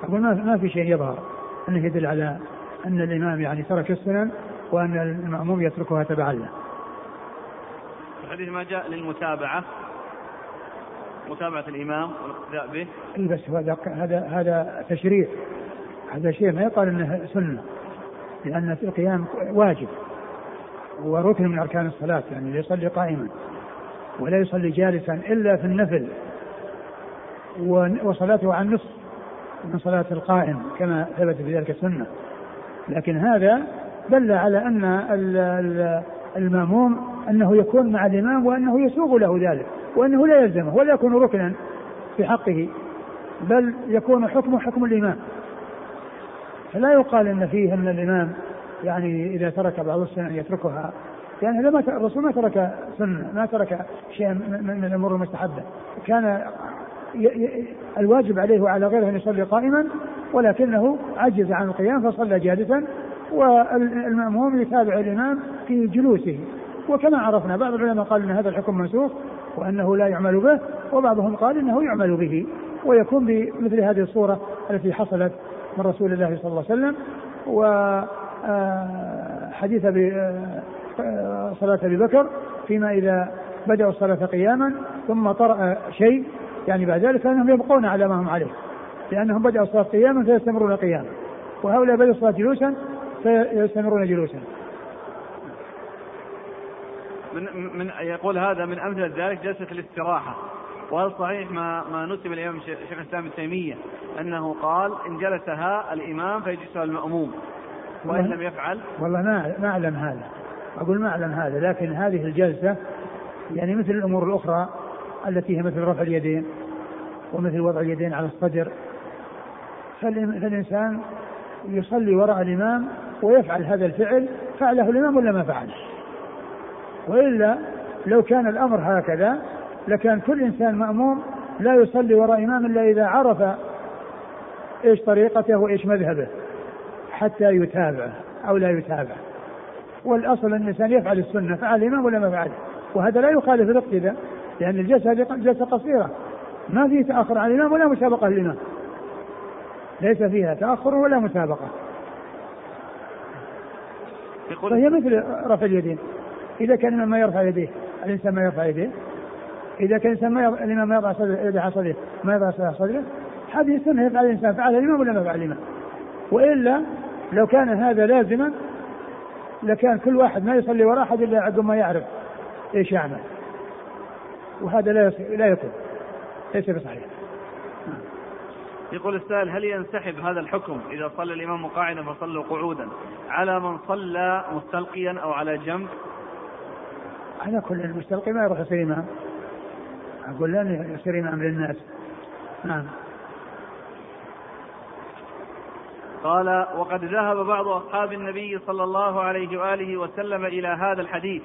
أقول ما ما في شيء يظهر أنه يدل على أن الإمام يعني ترك السنن وأن المأموم يتركها تبعا له. الحديث ما جاء للمتابعة متابعة الإمام والإقتداء به. اي بس هذا هذا هذا تشريع. هذا شيء ما يقال إنه سنة لأن القيام واجب. وركن من أركان الصلاة يعني يصلي قائما ولا يصلي جالسا إلا في النفل. وصلاته عن نصف من صلاة القائم كما ثبت في ذلك السنة. لكن هذا دل على أن المأموم أنه يكون مع الإمام وأنه يسوغ له ذلك وأنه لا يلزمه ولا يكون ركنا في حقه بل يكون حكمه حكم الإمام. فلا يقال أن فيه أن الإمام يعني إذا ترك بعض السنن يتركها يعني لما الرسول ما ترك سنة ما ترك شيئا من الأمور المستحبة. كان الواجب عليه وعلى غيره أن يصلي قائما ولكنه عجز عن القيام فصلى جالسا والمأموم يتابع الإمام في جلوسه. وكما عرفنا بعض العلماء قال إن هذا الحكم منسوخ وأنه لا يعمل به وبعضهم قال إنه يعمل به ويكون بمثل هذه الصورة التي حصلت من رسول الله صلى الله عليه وسلم. و آه، آه، صلاة أبي بكر فيما إذا بدأوا الصلاة قياما ثم طرأ شيء يعني بعد ذلك فإنهم يبقون على ما هم عليه لأنهم بدأوا الصلاة قياما فيستمرون قياما. وهؤلاء بدأوا الصلاة جلوسا فيستمرون جلوسا. من من يقول هذا من أمثلة ذلك جلسة الاستراحة. وهل صحيح ما ما نسب الإمام شيخ الإسلام ابن تيمية أنه قال إن جلسها الإمام فيجلسها المأموم وإن لم يفعل والله ما ما أعلم هذا. أقول ما أعلم هذا لكن هذه الجلسة يعني مثل الأمور الأخرى التي هي مثل رفع اليدين ومثل وضع اليدين على الصدر. فالإنسان يصلي وراء الإمام ويفعل هذا الفعل فعله الإمام ولا ما فعل وإلا لو كان الأمر هكذا لكان كل إنسان مأموم لا يصلي وراء إمام إلا إذا عرف إيش طريقته وإيش مذهبه حتى يتابع أو لا يتابع والأصل أن الإنسان يفعل السنة فعل الإمام ولا ما فعل وهذا لا يخالف الاقتداء لأن الجلسة جلسة قصيرة. ما فيه تأخر عن الإمام ولا مسابقة للإمام. ليس فيها تأخر ولا مسابقة. فهي مثل رفع اليدين. إذا كان الإمام ما يرفع يديه الإنسان ما يرفع يديه. إذا كان الإنسان ما يرفع الإمام ما يضع يده على صدره ما يضع صدره هذه السنة يفعل الإنسان فعلها الإمام ولا ما يفعل الإمام؟ وإلا لو كان هذا لازما لكان كل واحد ما يصلي وراء أحد إلا عقب ما يعرف إيش يعمل. وهذا لا لا يكون ليس بصحيح. يقول السائل هل ينسحب هذا الحكم إذا صلى الإمام قاعدا فصلوا قعودا على من صلى مستلقيا أو على جنب؟ على كل المستلقي ما يروح يصير إمام. أقول لا يصير إمام للناس. نعم. قال وقد ذهب بعض أصحاب النبي صلى الله عليه وآله وسلم إلى هذا الحديث.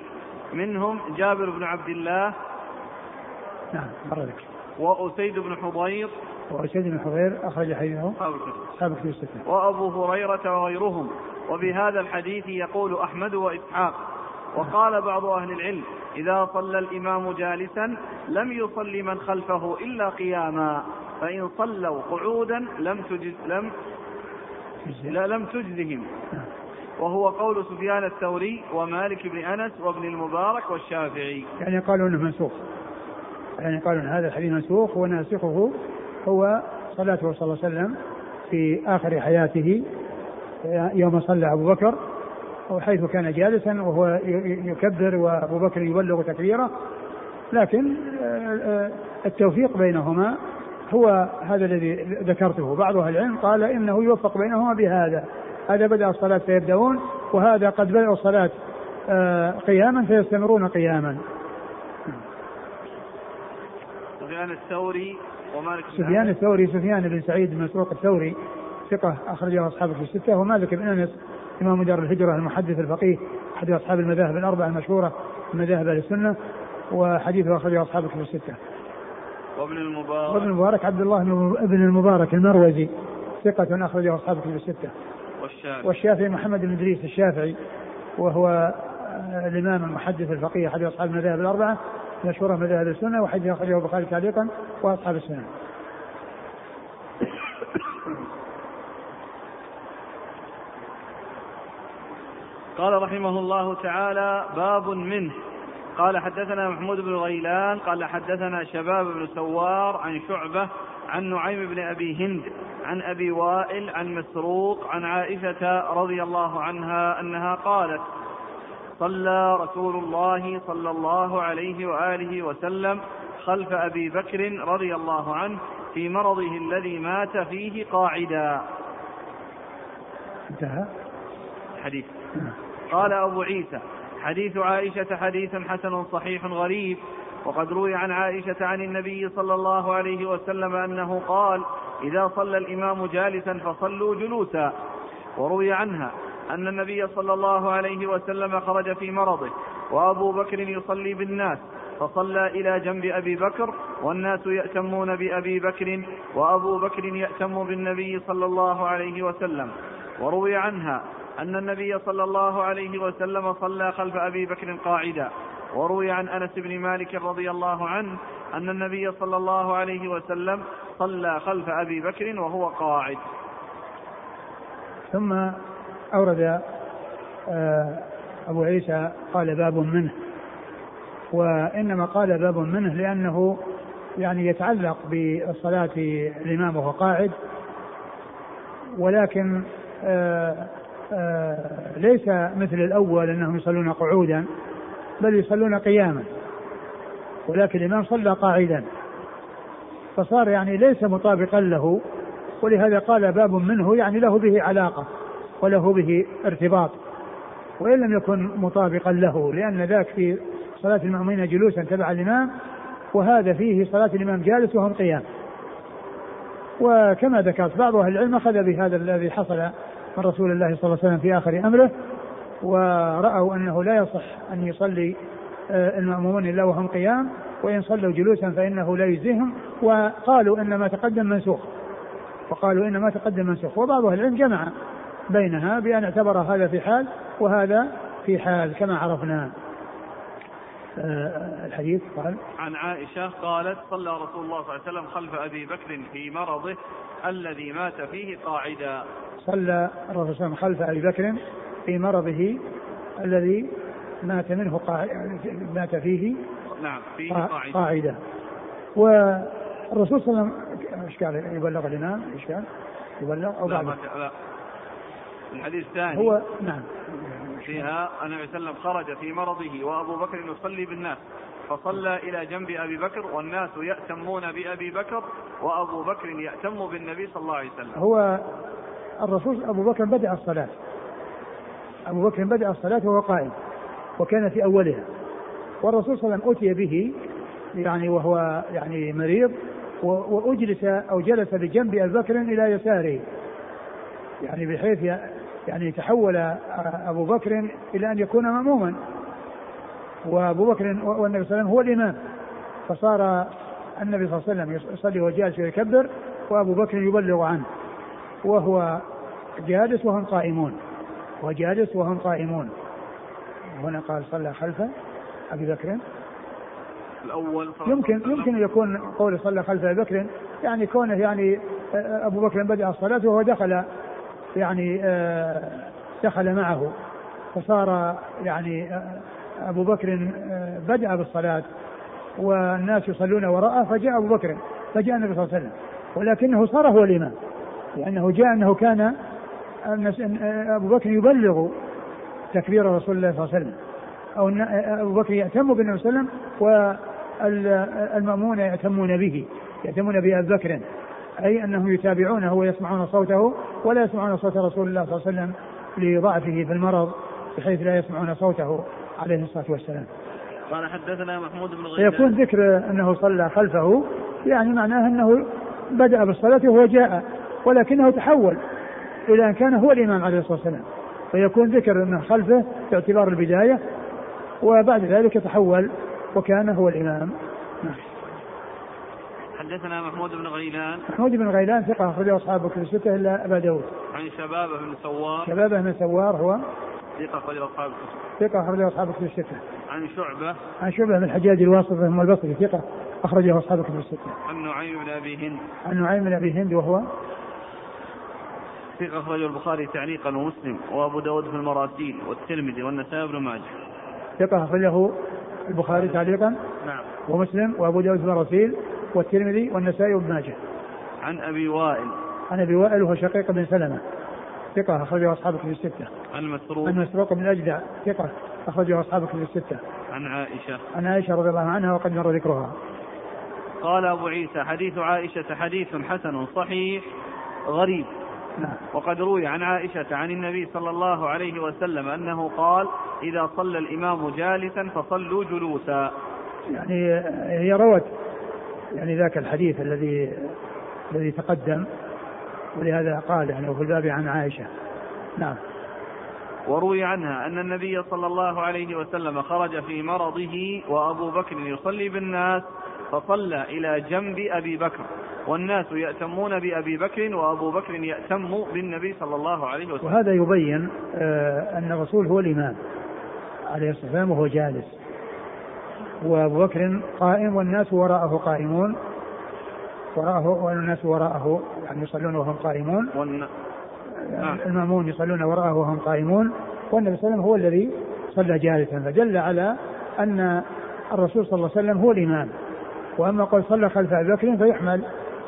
منهم جابر بن عبد الله نعم وأسيد بن حضير وأسيد بن حضير أخرج حديثه. أصحاب الكتب الستة وأبو هريرة وغيرهم. وبهذا الحديث يقول أحمد وإسحاق. وقال بعض أهل العلم إذا صلى الإمام جالسا لم يصلي من خلفه إلا قياما. فإن صلوا قعودا لم تجز لم لا لم تجزهم. وهو قول سفيان الثوري ومالك بن أنس وابن المبارك والشافعي. يعني قالوا إنه منسوخ. يعني قالوا إن هذا الحديث منسوخ وناسخه هو صلاته صلى الله عليه وسلم في آخر حياته يوم صلى أبو بكر وحيث كان جالسا وهو يكبر وأبو بكر يبلغ تكبيره. لكن التوفيق بينهما هو هذا الذي ذكرته. بعض أهل العلم قال إنه يوفق بينهما بهذا. هذا بدأ الصلاة فيبدأون وهذا قد بدأوا الصلاة آه، قياما فيستمرون قياما. سفيان الثوري سفيان الثوري سفيان بن سعيد بن مسروق الثوري ثقة أخرجه أصحابه في الستة ومالك بن أنس إمام دار الهجرة المحدث الفقيه أحد أصحاب المذاهب الأربعة المشهورة من مذاهب أهل السنة وحديثه أخرجه أصحابه في الستة. وابن المبارك وابن المبارك عبد الله بن المبارك المروزي ثقة أخرجه أصحابه في الستة. والشافعي والشافعي محمد بن إدريس الشافعي وهو الإمام المحدث الفقيه أحد أصحاب المذاهب الأربعة مشهورة مذاهب السنة وحديث أخرجه البخاري تعليقا وأصحاب السنة. قال رحمه الله تعالى باب منه قال حدثنا محمود بن غيلان قال حدثنا شباب بن سوار عن شعبة عن نعيم بن أبي هند عن أبي وائل عن مسروق عن عائشة رضي الله عنها أنها قالت صلى رسول الله صلى الله عليه وآله وسلم خلف أبي بكر رضي الله عنه في مرضه الذي مات فيه قاعدا. انتهى؟ حديث. قال أبو عيسى حديث عائشة حديث حسن صحيح غريب وقد روي عن عائشة عن النبي صلى الله عليه وسلم أنه قال إذا صلى الإمام جالسا فصلوا جلوسا. وروي عنها أن النبي صلى الله عليه وسلم خرج في مرضه وأبو بكر يصلي بالناس فصلى إلى جنب أبي بكر والناس يأتمون بأبي بكر وأبو بكر يأتم بالنبي صلى الله عليه وسلم. وروي عنها أن النبي صلى الله عليه وسلم صلى خلف أبي بكر قاعدا. وروي عن أنس بن مالك رضي الله عنه أن النبي صلى الله عليه وسلم صلى خلف أبي بكر وهو قاعد. ثم أورد آه، أبو عيسى قال باب منه. وإنما قال باب منه لأنه يعني يتعلق بالصلاة الإمام وهو قاعد ولكن آه آه، ليس مثل الأول أنهم يصلون قعودا بل يصلون قياما ولكن الإمام صلى قاعدا. فصار يعني ليس مطابقا له ولهذا قال باب منه يعني له به علاقة. وله به ارتباط وإن لم يكن مطابقا له لأن ذاك في صلاة المأمومين جلوسا تبع الإمام وهذا فيه صلاة الإمام جالس وهم قيام. وكما ذكرت بعض أهل العلم أخذ بهذا الذي حصل من رسول الله صلى الله عليه وسلم في آخر أمره ورأوا أنه لا يصح أن يصلي آه، المأمومون إلا وهم قيام وإن صلوا جلوسا فإنه لا يجزيهم وقالوا إن ما تقدم منسوخ وقالوا إن ما تقدم منسوخ وبعض أهل العلم جمع بينها بأن اعتبر هذا في حال وهذا في حال كما عرفنا. آه، الحديث قال عن عائشة قالت صلى رسول الله صلى الله عليه وسلم خلف أبي بكر في مرضه الذي مات فيه قاعدا. صلى الرسول صلى الله عليه وسلم خلف أبي بكر في مرضه الذي مات منه قاعدة مات فيه نعم فيه قاعدة, قاعدة. والرسول صلى الله عليه وسلم إيش قال؟ يبلغ الإمام؟ إيش قال؟ يبلغ أو بعد؟ لا. الحديث الثاني. هو نعم. فيها النبي صلى الله عليه وسلم خرج في مرضه وأبو بكر يصلي بالناس فصلى إلى جنب أبي بكر والناس يأتمون بأبي بكر وأبو بكر يأتم بالنبي صلى الله عليه وسلم. هو الرسول أبو بكر بدأ الصلاة. أبو بكر بدأ الصلاة وهو قائم وكان في أولها. والرسول صلى الله عليه وسلم أتي به يعني وهو يعني مريض وأجلس أو جلس بجنب أبي بكر إلى يساره. يعني بحيث يعني تحول أبو بكر إلى أن يكون مأموما. وأبو بكر والنبي صلى الله عليه وسلم هو الإمام. فصار النبي صلى الله عليه وسلم يصلي وهو جالس ويكبر وأبو بكر يبلغ عنه. وهو جالس وهم قائمون. وجالس وهم قائمون. هنا قال صلى خلف أبي بكر. الأول يمكن يمكن يكون قول صلى خلف أبي بكر يعني كونه يعني أبو بكر بدأ الصلاة وهو دخل يعني آه، دخل معه. فصار يعني آه، أبو بكر آه، بدأ بالصلاة والناس يصلون وراءه فجاء أبو بكر فجاء النبي صلى الله عليه وسلم. ولكنه صار هو الإمام. لأنه جاء أنه كان آه، أبو بكر يبلغ تكبير رسول الله صلى الله عليه وسلم. أو أبو بكر يأتم بالنبي صلى الله عليه وسلم والمأمون يأتمون به يأتمون بأبي بكر. أي أنهم يتابعونه ويسمعون صوته ولا يسمعون صوت رسول الله صلى الله عليه وسلم لضعفه في المرض بحيث لا يسمعون صوته عليه الصلاة والسلام. قال حدثنا محمود بن غيلان. يكون ذكر أنه صلى خلفه يعني معناه أنه بدأ بالصلاة وهو جاء ولكنه تحول إلى أن كان هو الإمام عليه الصلاة والسلام. فيكون ذكر أنه خلفه باعتبار البداية وبعد ذلك تحول وكان هو الإمام. نعم. حدثنا محمود بن غيلان. محمود بن غيلان ثقة أخرجه أصحاب كتب الستة إلا أبا داود. عن شبابة بن سوار. شبابة بن سوار هو ثقة أخرجه أصحاب ثقة أخرجه أصحاب كتب الستة. عن شعبة. عن شعبة بن الحجاج الواسطي ثم البصري ثقة أخرجه أصحاب كتب الستة. عن نعيم بن أبي هند. عن نعيم بن أبي هند وهو ثقة أخرجه البخاري تعليقا ومسلم وأبو داود في المراسيل والترمذي والنسائي بن ماجه. ثقة أخرجه البخاري تعليقا نعم. ومسلم وأبو داود في المراسيل والترمذي والنسائي وابن ماجه. عن أبي وائل. عن أبي وائل وهو شقيق بن سلمة. ثقة أخرجه أصحاب كتب الستة. عن مسروق. عن مسروق بن الأجدع ثقة أخرجه أصحاب كتب الستة. عن عائشة. عن عائشة رضي الله عنها وقد مر ذكرها. قال أبو عيسى حديث عائشة حديث حسن صحيح غريب. نعم. وقد روي عن عائشة عن النبي صلى الله عليه وسلم أنه قال إذا صلى الإمام جالسا فصلوا جلوسا. يعني هي روت. يعني ذاك الحديث الذي الذي تقدم ولهذا قال يعني في الباب عن عائشة. نعم. وروي عنها أن النبي صلى الله عليه وسلم خرج في مرضه وأبو بكر يصلي بالناس فصلى إلى جنب أبي بكر. والناس يأتمون بأبي بكر وأبو بكر يأتم بالنبي صلى الله عليه وسلم. وهذا يبين آه، أن الرسول هو الإمام عليه الصلاة والسلام وهو جالس. وأبو بكر قائم والناس وراءه قائمون. وراءه والناس وراءه يعني يصلون وهم قائمون. والن... نعم. المأمون يصلون وراءه وهم قائمون. والنبي صلى الله عليه وسلم هو الذي صلى جالسا فدل على أن الرسول صلى الله عليه وسلم هو الإمام. وأما قول صلى خلف أبي بكر فيحمل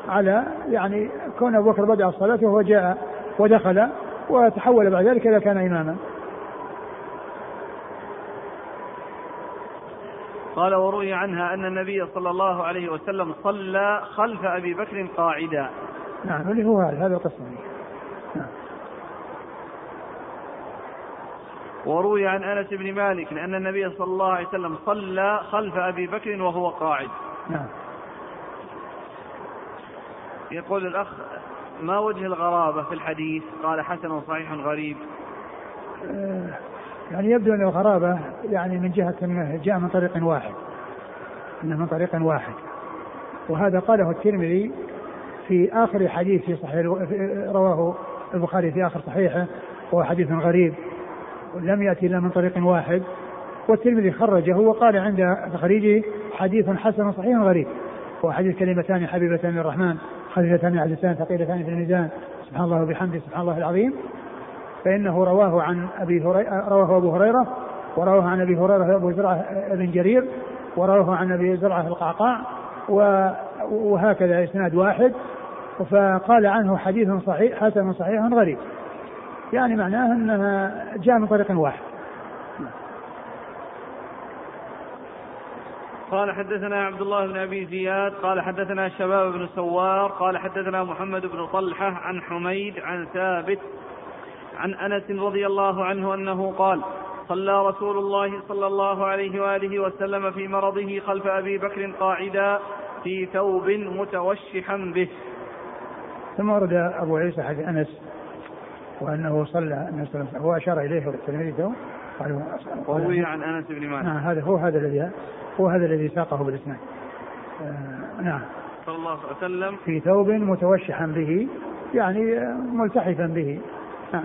على يعني كون أبو بكر بدأ الصلاة وهو جاء ودخل وتحول بعد ذلك إذا كان إماما. قال وروي عنها أن النبي صلى الله عليه وسلم صلى خلف أبي بكر قاعدا نعم اللي هو هذا هذا القسم نعم وروي عن أنس بن مالك أن النبي صلى الله عليه وسلم صلى خلف أبي بكر وهو قاعد. نعم يقول الأخ ما وجه الغرابة في الحديث؟ قال حسن صحيح غريب. آه، يعني يبدو ان الغرابه يعني من جهة إنه جاء من طريق واحد. إنه من طريق واحد. وهذا قاله الترمذي في آخر حديث في صحيح رواه البخاري في آخر صحيحه وهو حديث غريب. لم يأتي إلا من طريق واحد. والترمذي خرجه وقال عند تخريجه حديث حسن صحيح غريب. هو حديث كلمتان حبيبتان للرحمن خفيفتان على اللسان ثقيلتان في الميزان. سبحان الله وبحمده سبحان الله العظيم. فإنه رواه عن أبي هريرة رواه أبو هريرة ورواه عن أبي هريرة أبو زرعة بن جرير ورواه عن أبي زرعة القعقاع وهكذا إسناد واحد. فقال عنه حديث صحيح حسن صحيح غريب. يعني معناه أنها جاء من طريق واحد. قال حدثنا عبد الله بن أبي زياد قال حدثنا شباب بن سوار قال حدثنا محمد بن طلحة عن حميد عن ثابت عن أنس رضي الله عنه أنه قال صلى رسول الله صلى الله عليه وآله وسلم في مرضه خلف أبي بكر قاعدا في ثوب متوشحا به. ثم ورد أبو عيسى حديث أنس وأنه صلى النبي صلى الله عليه وسلم هو أشار إليه والتلميذ قال وروي عن أنس بن مالك. نعم هذا هو هذا الذي هو هذا الذي ساقه بالإسناد. آه نعم. صلى الله عليه وسلم في ثوب متوشحا به يعني ملتحفا به. نعم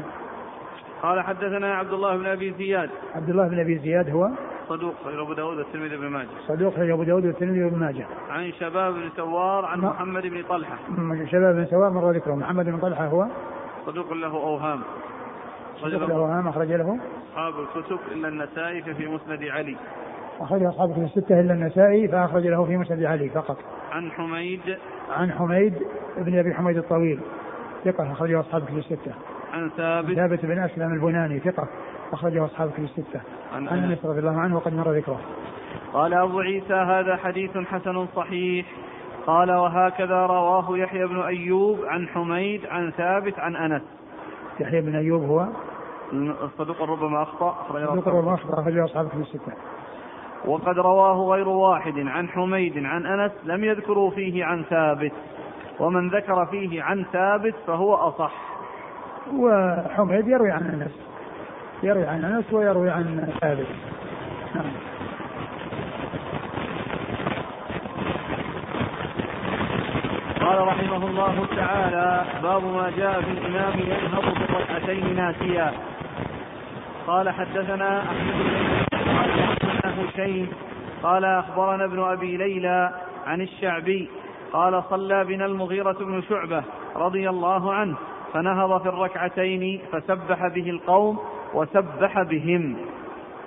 قال حدثنا عبد الله بن أبي زياد. عبد الله بن أبي زياد هو؟ صدوق خير أبو داود والترمذي بن ماجه. صدوق خير أبو داود والترمذي بن ماجه. عن شباب بن سوار عن محمد بن طلحة. شباب بن سوار مر ذكره. محمد بن طلحة هو؟ صدوق له أوهام. صدوق له أوهام أخرج له. أصحاب الكتب إلا النسائي في مسند علي. أخرج أصحاب الكتب الستة إلا النسائي فأخرج له في مسند علي فقط. عن حميد. عن حميد بن أبي حميد الطويل. ثقة أخرجه أصحاب الكتب الستة. عن ثابت. ثابت بن أسلم البناني ثقة أخرجه أصحاب كتب الستة. عن أنس رضي الله عنه وقد مر ذكره. قال أبو عيسى هذا حديث حسن صحيح. قال وهكذا رواه يحيى بن أيوب عن حميد عن ثابت عن أنس. يحيى بن أيوب هو؟ الصدوق ربما أخطأ الصدوق ربما أخطأ أخرجه أصحاب كتب الستة. وقد رواه غير واحد عن حميد عن أنس لم يذكروا فيه عن ثابت. ومن ذكر فيه عن ثابت فهو أصح. وحميد يروي عن أنس. يروي عن أنس ويروي عن ثابت نعم. قال رحمه الله تعالى باب ما جاء في الإمام ينهض بالركعتين ناسيا. قال حدثنا أحمد بن هشيم قال أخبرنا ابن أبي ليلى عن الشعبي. قال صلى بنا المغيرة بن شعبة رضي الله عنه. فنهض في الركعتين فسبح به القوم وسبح بهم.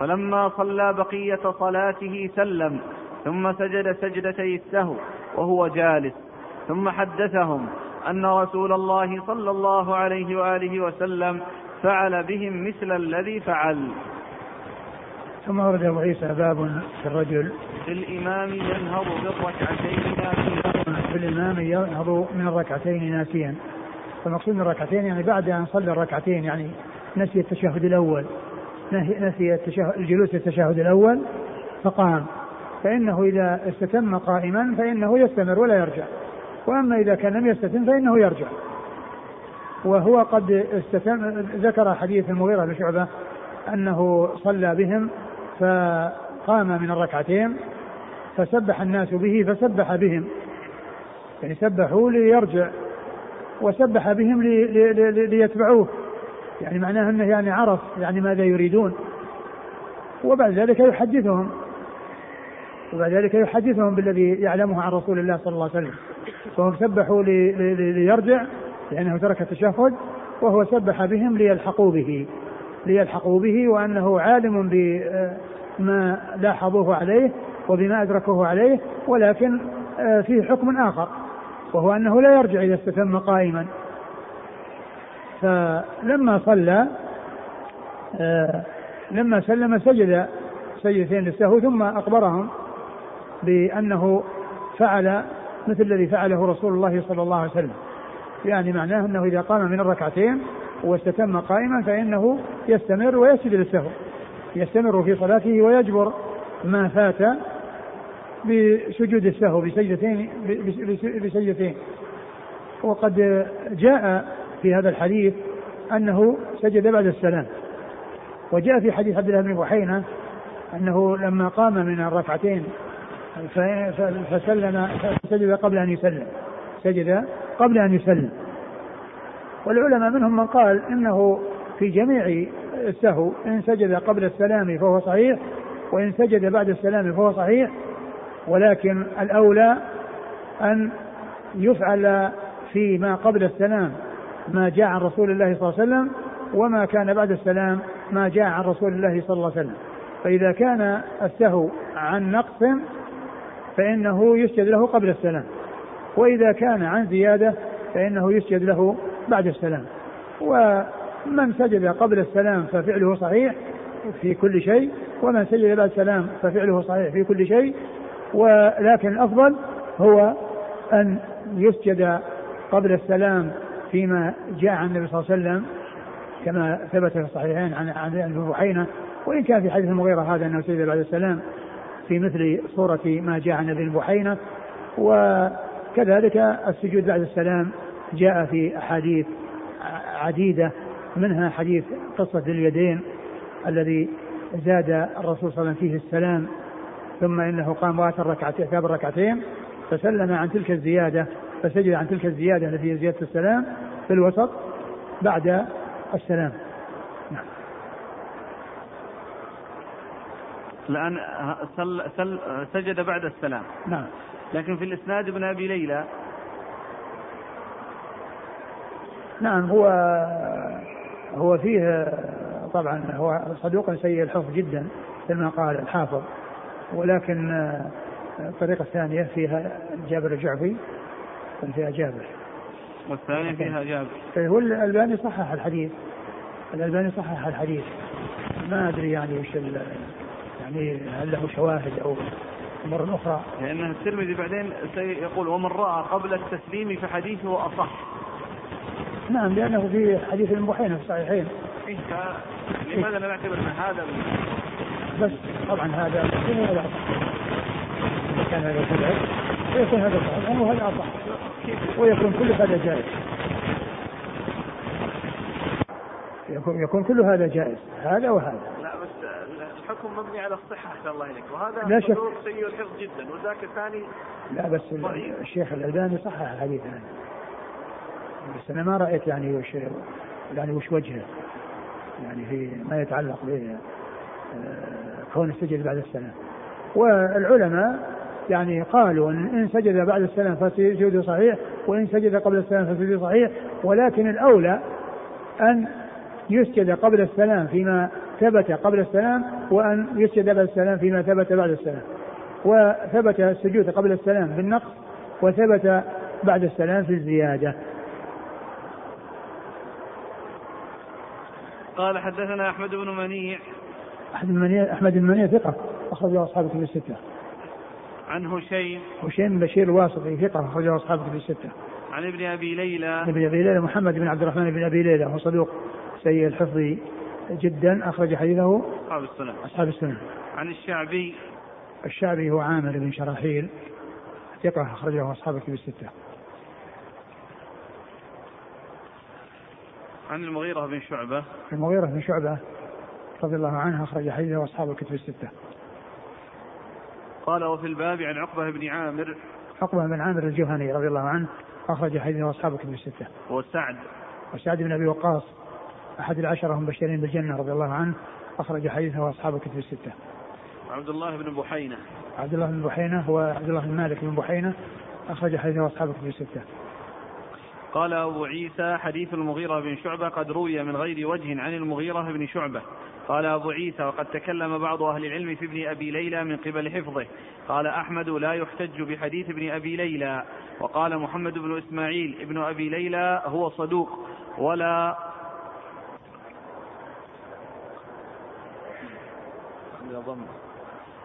فلما صلى بقية صلاته سلم ثم سجد سجدتي السهو وهو جالس. ثم حدثهم أن رسول الله صلى الله عليه وآله وسلم فعل بهم مثل الذي فعل. ثم ورد أبو عيسى باب في الرجل. في الإمام ينهض بالركعتين ناسيا. في الإمام ينهض من الركعتين ناسيا. فالمقصود من الركعتين يعني بعد أن صلى الركعتين يعني نسي التشهد الأول نسي التشهد الجلوس التشهد الأول فقام. فإنه إذا استتم قائما فإنه يستمر ولا يرجع. وأما إذا كان لم يستتم فإنه يرجع. وهو قد استتم ذكر حديث المغيرة بن شعبة أنه صلى بهم فقام من الركعتين فسبح الناس به فسبح بهم. يعني سبحوا ليرجع. وسبح بهم لي لي لي ليتبعوه. يعني معناه أنه يعني عرف يعني ماذا يريدون. وبعد ذلك يحدثهم. وبعد ذلك يحدثهم بالذي يعلمه عن رسول الله صلى الله عليه وسلم. فهم سبحوا لي لي ليرجع لأنه ترك التشهد وهو سبح بهم ليلحقوا به. ليلحقوا به وأنه عالم بما لاحظوه عليه وبما أدركوه عليه ولكن آه، فيه حكم آخر. وهو أنه لا يرجع إذا استتم قائما. فلما صلى آه، لما سلم سجد سجدتين للسهو ثم أخبرهم بأنه فعل مثل الذي فعله رسول الله صلى الله عليه وسلم. يعني معناه أنه إذا قام من الركعتين واستتم قائما فإنه يستمر ويسجد للسهو. يستمر في صلاته ويجبر ما فات بسجود السهو بسجدتين بسجدتين. وقد جاء في هذا الحديث أنه سجد بعد السلام. وجاء في حديث عبد الله بن بحينه أنه لما قام من الركعتين فسلم فسجد قبل أن يسلم. سجد قبل أن يسلم. والعلماء منهم من قال إنه في جميع السهو إن سجد قبل السلام فهو صحيح وإن سجد بعد السلام فهو صحيح ولكن الأولى أن يفعل فيما قبل السلام ما جاء عن رسول الله صلى الله عليه وسلم وما كان بعد السلام ما جاء عن رسول الله صلى الله عليه وسلم. فإذا كان السهو عن نقص فإنه يسجد له قبل السلام. وإذا كان عن زيادة فإنه يسجد له بعد السلام. ومن سجد قبل السلام ففعله صحيح في كل شيء ومن سجد بعد السلام ففعله صحيح في كل شيء ولكن الأفضل هو أن يسجد قبل السلام فيما جاء عن النبي صلى الله عليه وسلم كما ثبت في الصحيحين عن عن ابن بحينة وإن كان في حديث المغيرة هذا انه سجد بعد السلام في مثل صورة ما جاء عن ابن بحينة وكذلك السجود بعد السلام جاء في أحاديث عديدة منها حديث قصة اليدين الذي زاد الرسول صلى الله عليه وسلم فيه السلام ثم إنه قام وآتى الركعتين ثاب الركعتين فسلم عن تلك الزيادة فسجد عن تلك الزيادة التي هي زيادة السلام في الوسط بعد السلام. نعم. الآن سل سل سجد بعد السلام. نعم. لكن في الإسناد ابن أبي ليلى نعم هو هو فيه طبعا هو صدوق سيء الحفظ جدا كما قال الحافظ. ولكن الطريقة الثانية فيها جابر الجعفي فيها جابر. والثانية فيها جابر. هو الألباني صحح الحديث. الألباني صحح الحديث. ما أدري يعني وش يعني هل له شواهد أو امور أخرى؟ لأن الترمذي بعدين سيقول ومن رأى قبل التسليم فحديثه أصح. نعم لأنه في حديث المبحين في الصحيحين إيه لماذا لا نعتبر هذا بس طبعا هذا هذا اصح إذا كان هذا كذلك فيكون هذا صحيح. وهذا اصح ويكون كل هذا جائز. يكون يكون كل هذا جائز. هذا وهذا. لا بس الحكم مبني على الصحة أحسن الله إليك. وهذا لا شك. سيء الحفظ جدا وذاك الثاني لا بس الشيخ الألباني صحح الحديث هذا. بس أنا ما رأيت يعني وش يعني وش وجهه. يعني في ما يتعلق ب آه، كون السجد بعد السلام. والعلماء يعني قالوا ان إن سجد بعد السلام فسجوده صحيح وإن سجد قبل السلام فسجوده صحيح. ولكن الأولى أن يسجد قبل السلام فيما ثبت قبل السلام وأن يسجد بعد السلام فيما ثبت بعد السلام. وثبت السجود قبل السلام بالنقص وثبت بعد السلام في الزيادة. قال حدثنا أحمد بن منيع أحمد بن منيع أحمد بن منيع ثقة أخرجه أصحاب كتب الستة. عن هشيم. هشيم بشير الواسطي ثقة أخرجه أصحاب كتب الستة. عن ابن أبي ليلى. ابن أبي ليلى محمد بن عبد الرحمن بن أبي ليلى هو صدوق سيء الحفظ جدا أخرج حديثه. أصحاب السنة. أصحاب السنة. عن الشعبي. الشعبي هو عامر بن شراحيل ثقة أخرجه أصحاب الكتب الستة. عن المغيرة بن شعبة. المغيرة بن شعبة رضي الله عنه أخرج حديثه أصحاب الكتب الستة قال وفي الباب عن عقبة بن عامر عقبة بن عامر الجهني رضي الله عنه أخرج حديثه أصحاب الكتب الستة وسعد وسعد بن أبي وقاص أحد العشرة المبشرين بالجنة رضي الله عنه أخرج حديثه أصحاب الكتب الستة. عبد الله بن بحينة. عبد الله بن بحينة هو عبد الله بن مالك بن بحينة أخرج حديثه أصحاب الكتب الستة. قال أبو عيسى حديث المغيرة بن شعبة قد روي من غير وجه عن المغيرة بن شعبة قال أبو عيسى وقد تكلم بعض أهل العلم في ابن أبي ليلى من قبل حفظه. قال أحمد لا يحتج بحديث ابن أبي ليلى. وقال محمد بن إسماعيل ابن أبي ليلى هو صدوق ولا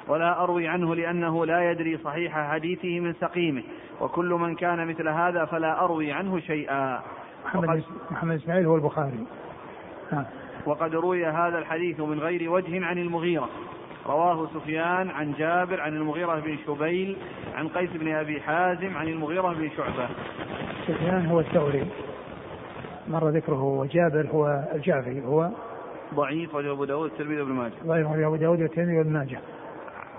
ولا أروي عنه لأنه لا يدري صحيح حديثه من سقيمه. وكل من كان مثل هذا فلا أروي عنه شيئا. محمد, محمد إسماعيل هو البخاري. ها. وقد روي هذا الحديث من غير وجه عن المغيرة. رواه سفيان عن جابر عن المغيرة بن شبيل عن قيس بن أبي حازم عن المغيرة بن شعبة. سفيان هو الثوري. مر ذكره وجابر هو الجعفي هو ضعيف وجه أبو داود الترمذي وابن ماجه. ضعيف وجه أبو داود والترمذي وابن ماجه.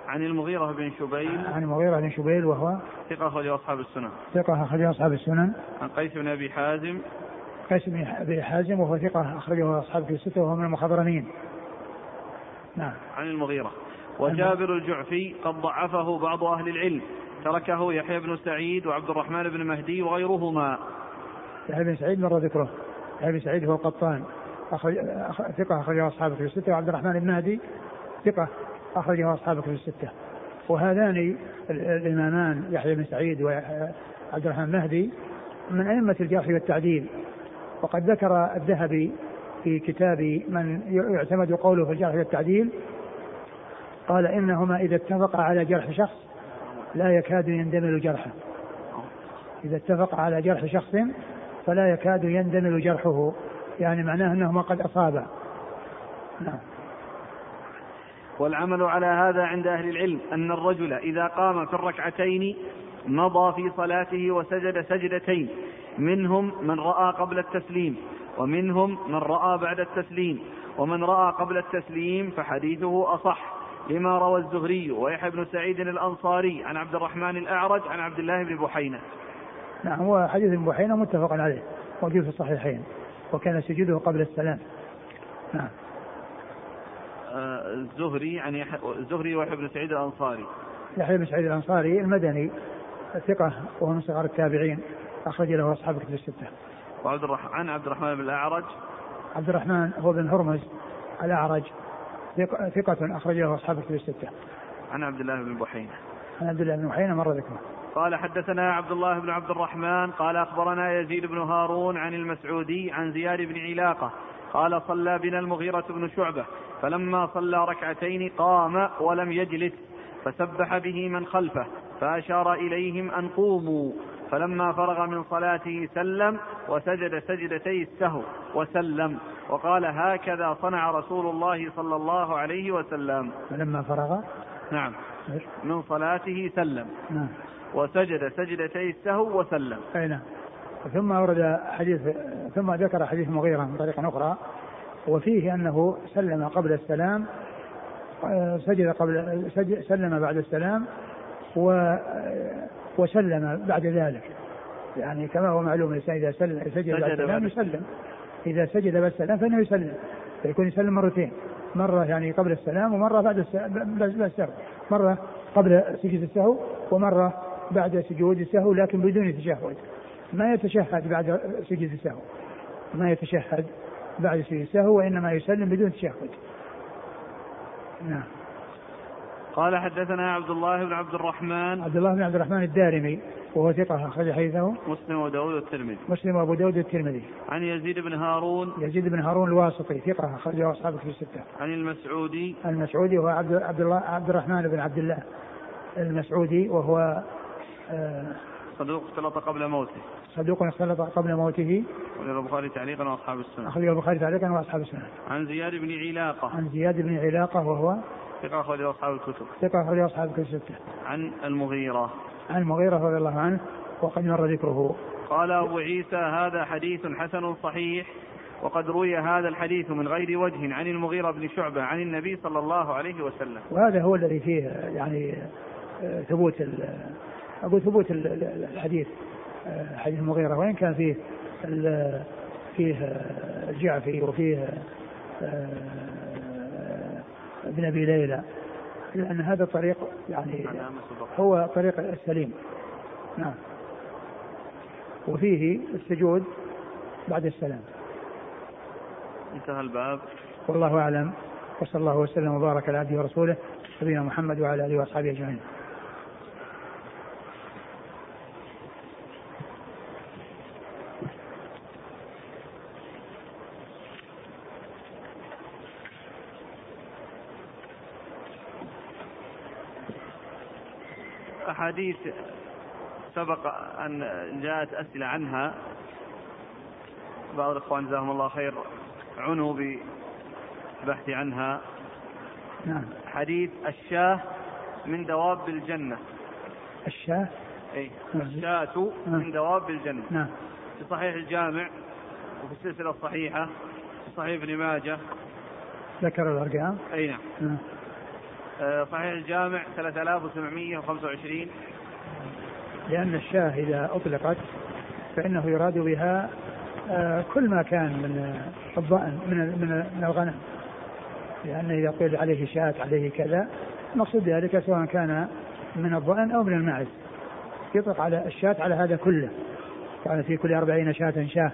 عن المغيرة بن شبيل. عن المغيرة بن شبيل وهو ثقة أخرجه أصحاب السنن. ثقة أخرجه أصحاب السنن. عن قيس بن أبي حازم. قيس بن أبي حازم وهو ثقة أخرجه أصحاب الستة وهو من المخضرمين. نعم. عن المغيرة. وجابر الجعفي قد ضعفه بعض أهل العلم. تركه يحيى بن سعيد وعبد الرحمن بن مهدي وغيرهما. يحيى بن سعيد مر ذكره. يحيى بن سعيد هو القطان أخرج ثقة أخرجه أصحاب في الستة وعبد الرحمن بن مهدي ثقة أخرجه أصحاب في الستة. وهذان الإمامان يحيى بن سعيد وعبد الرحمن مهدي من أئمة الجرح والتعديل. وقد ذكر الذهبي في كتاب من يعتمد قوله في الجرح والتعديل قال إنهما إذا اتفقا على جرح شخص لا يكاد يندمل جرحه. إذا اتفق على جرح شخص فلا يكاد يندمل جرحه يعني معناه أنهما قد أصابا. نعم. والعمل على هذا عند أهل العلم أن الرجل إذا قام في الركعتين مضى في صلاته وسجد سجدتين. منهم من رأى قبل التسليم ومنهم من رأى بعد التسليم ومن رأى قبل التسليم فحديثه أصح لما روى الزهري ويحيى بن سعيد الأنصاري عن عبد الرحمن الأعرج عن عبد الله بن بحينة. نعم هو حديث ابن بحينة متفق عليه موجود في الصحيحين وكان سجوده قبل السلام. نعم. آه، الزهري عن الزهري ويحيى بن سعيد الأنصاري. يحيى بن سعيد الأنصاري المدني ثقة وهو من صغار التابعين. أخرج له أصحاب كتب الستة. وعبد الرحمن عن عبد الرحمن بن الأعرج عبد الرحمن هو بن هرمز الأعرج ثقة أخرج له أصحاب كتب الستة. عن عبد الله بن بحينة. عن عبد الله بن بحينة مر ذكره. قال حدثنا عبد الله بن عبد الرحمن قال أخبرنا يزيد بن هارون عن المسعودي عن زياد بن علاقة قال صلى بنا المغيرة بن شعبة فلما صلى ركعتين قام ولم يجلس فسبح به من خلفه فأشار إليهم أن قوموا فلما فرغ من صلاته سلم وسجد سجدتي السهو وسلم وقال هكذا صنع رسول الله صلى الله عليه وسلم. فلما فرغ؟ نعم. من صلاته سلم. نعم. وسجد سجدتي السهو وسلم. أي نعم. ثم ورد حديث ثم ذكر حديث مغيرة من طريق أخرى وفيه أنه سلم قبل السلام سجد قبل سجد سلم بعد السلام و وسلم بعد ذلك. يعني كما هو معلوم الإنسان إذا سلم سجد بعد. السلام يسلم. إذا سجد بعد السلام فإنه يسلم. فيكون يسلم مرتين. مرة يعني قبل السلام ومرة بعد السلام مرة قبل سجود السهو ومرة بعد سجود السهو لكن بدون تشهد. ما يتشهد بعد سجود السهو. ما يتشهد بعد سجود السهو وإنما يسلم بدون تشهد. نعم. قال حدثنا عبد الله بن عبد الرحمن. عبد الله بن عبد الرحمن الدارمي وهو ثقة أخرج حديثه. مسلم وداود والترمذي. مسلم وأبو داود والترمذي. عن يزيد بن هارون. يزيد بن هارون الواسطي ثقة أخرجه أصحابه في الستة. عن المسعودي. المسعودي هو عبد عبد الله عبد الرحمن بن عبد الله المسعودي وهو آه صدوق اختلط قبل موته. صدوق اختلط قبل موته. أخرجه البخاري تعليقا وأصحاب السنة. أخرجه البخاري تعليقا وأصحاب السنة. عن زياد بن علاقة. عن زياد بن علاقة وهو ثقة أخرجه أصحاب الكتب. ثقة أخرجه أصحاب الكتب. الستة عن المغيرة. عن المغيرة رضي الله عنه وقد مر ذكره. قال أبو عيسى هذا حديث حسن صحيح وقد روي هذا الحديث من غير وجه عن المغيرة بن شعبة عن النبي صلى الله عليه وسلم. وهذا هو الذي فيه يعني ثبوت أقول ثبوت الحديث حديث المغيرة. وإن كان فيه فيه الجعفي وفيه ابن أبي ليلى. لأن هذا الطريق يعني هو طريق السليم. نعم. وفيه السجود بعد السلام. انتهى الباب. والله أعلم. وصلى الله وسلم وبارك على عبده ورسوله نبينا محمد وعلى آله وأصحابه أجمعين. أحاديث سبق أن جاءت أسئلة عنها. بعض الإخوان جزاهم الله خير عنوا بالبحث عنها. نعم. حديث الشاة من دواب الجنة. الشاة؟ أي نعم. الشاة نعم. من دواب الجنة. نعم. في صحيح الجامع وفي السلسلة الصحيحة في صحيح ابن ماجه. ذكر الأرقام؟ أي نعم, نعم. آه، صحيح الجامع 3725 لأن الشاة إذا أطلقت فإنه يراد بها آه، كل ما كان من الضأن من من الغنم. لأن إذا قيل عليه شاة عليه كذا المقصود ذلك سواء كان من الضأن أو من الماعز يطلق على الشاة على هذا كله. قال في كل أربعين شاة شاة.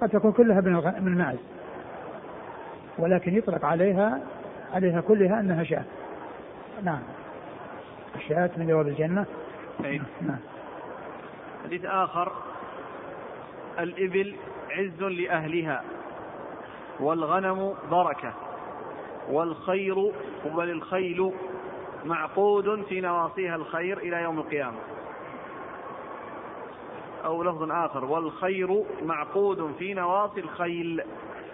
قد تكون كلها من الماعز ولكن يطلق عليها عليها كلها أنها شاة. نعم. الشاة من جواب الجنة. أي. نعم. حديث آخر. الإبل عز لأهلها والغنم بركة والخير بل الخيل معقود في نواصيها الخير إلى يوم القيامة. أو لفظ آخر والخير معقود في نواصي الخيل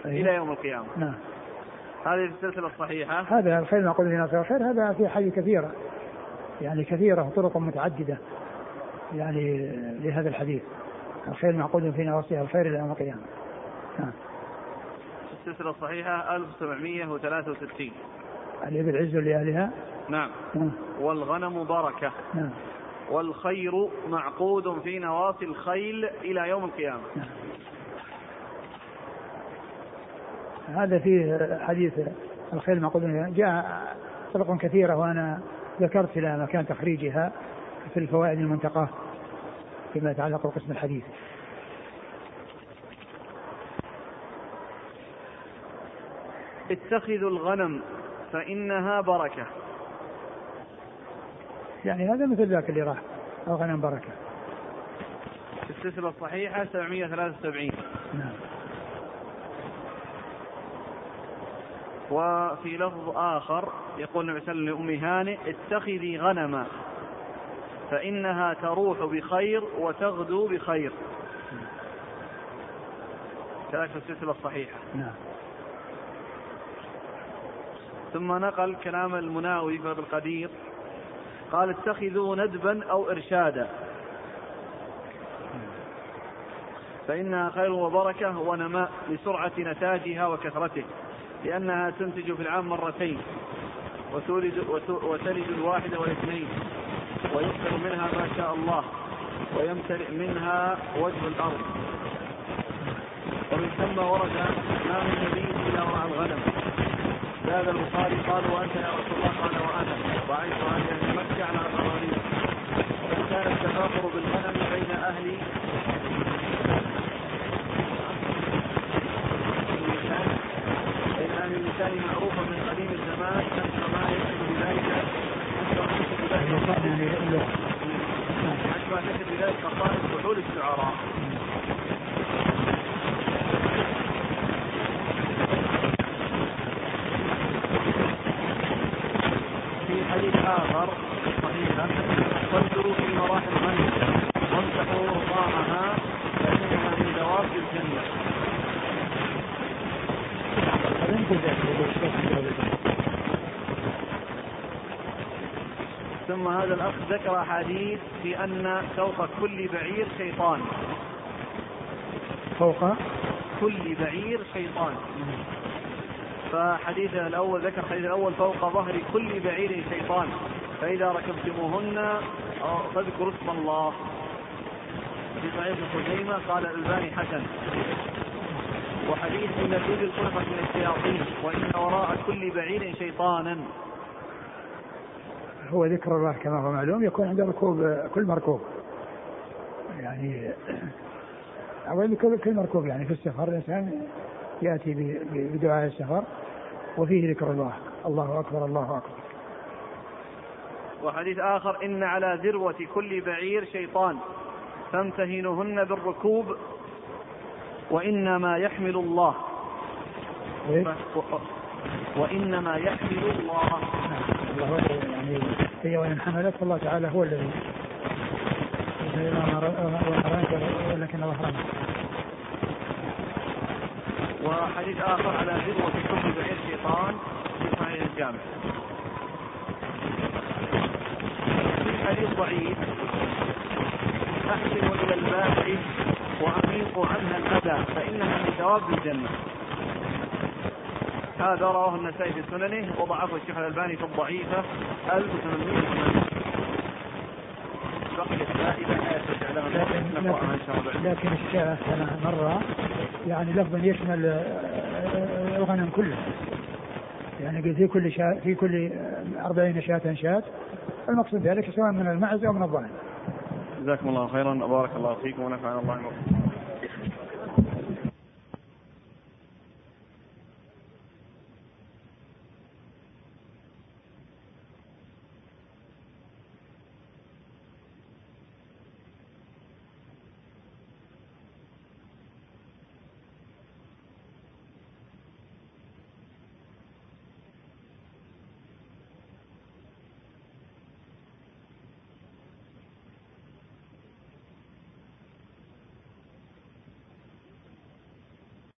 أيه. إلى يوم القيامة. نعم. هذه في السلسلة الصحيحة. هذا الخير معقول في نواصي الخير هذا في حي كثيرة. يعني كثيرة وطرق متعددة يعني لهذا الحديث. الخير معقود في نواصيها الخير إلى يوم القيامة. نعم. السلسلة الصحيحة 1763 الإبل عز لأهلها. نعم. نعم. والغنم بركة نعم. والخير معقود في نواصي الخيل إلى يوم القيامة. نعم. هذا فيه حديث الخيل معقود جاء طرق كثيرة وأنا ذكرت إلى مكان تخريجها في الفوائد المنتقاة فيما يتعلق بقسم الحديث. اتخذوا الغنم فإنها بركة. يعني هذا مثل ذاك اللي راح الغنم بركة. السلسلة الصحيحة 773 نعم. وفي لفظ آخر يقول النبي صلى الله عليه وسلم لأم هانئ اتخذي غنما. فإنها تروح بخير وتغدو بخير. كذلك في السلسلة الصحيحة. نعم. ثم نقل كلام المناوي في القدير قال اتخذوا ندبا أو إرشادا. فإنها خير وبركة ونماء لسرعة نتاجها وكثرته. لأنها تنتج في العام مرتين وتولد وتلد الواحد والاثنين ويكثر منها ما شاء الله ويمتلئ منها وجه الأرض. ومن ثم ورد ما من نبي إلا ورعى الغنم. زاد البخاري قال وأنت يا رسول الله؟ قال وأنا. رأيت أهل مكة على قراريط كان التفاخر بالغنم بين أهل اللسان معروفا من قديم الزمان نفس ما يشهد بذلك. أشبه تشهد بذلك قصائد فحول الشعراء في حديث آخر صحيحا وانظروا في مراحل الغنم وامسحوا رضاعها فإنها من دواب الجنة ثم هذا الأخ ذكر أحاديث في أن فوق كل بعير شيطان. فوق كل بعير شيطان. فحديث الأول ذكر الحديث الأول فوق ظهر كل بعير شيطان. فإذا ركبتموهن فاذكروا اسم الله. في صحيح ابن خزيمة قال الألباني حسن. وحديث إن الإبل خلقت من الشياطين وإن وراء كل بعير شيطانا. هو ذكر الله كما هو معلوم يكون عند ركوب كل مركوب. يعني [CLEARS THROAT] أو كل كل مركوب يعني في السفر الإنسان يأتي بدعاء السفر وفيه ذكر الله الله أكبر الله أكبر. وحديث آخر إن على ذروة كل بعير شيطان فامتهنهن بالركوب وإنما يحمل الله. إيه؟ وإنما يحمل الله. الله يعني هي وإن حملت فالله تعالى هو الذي ولكن الله رمى وحديث آخر على ذروة كل بعير شيطان في صحيح الجامع. في حديث ضعيف أحسنوا إلى البائع وأميقوا عنها الأذى فإنها من ثواب الجنة. هذا رواه النسائي في سننه وضعفه الشيخ الألباني في الضعيفة 1880 بقيت فائدة لكن لكن الشاة كما مر يعني لفظا يشمل آه، الغنم كله يعني في كل في كل أربعين شاة شاة المقصود ذلك سواء من المعز أو من الضأن جزاكم الله خيرا وبارك الله فيكم ونفعنا الله بكم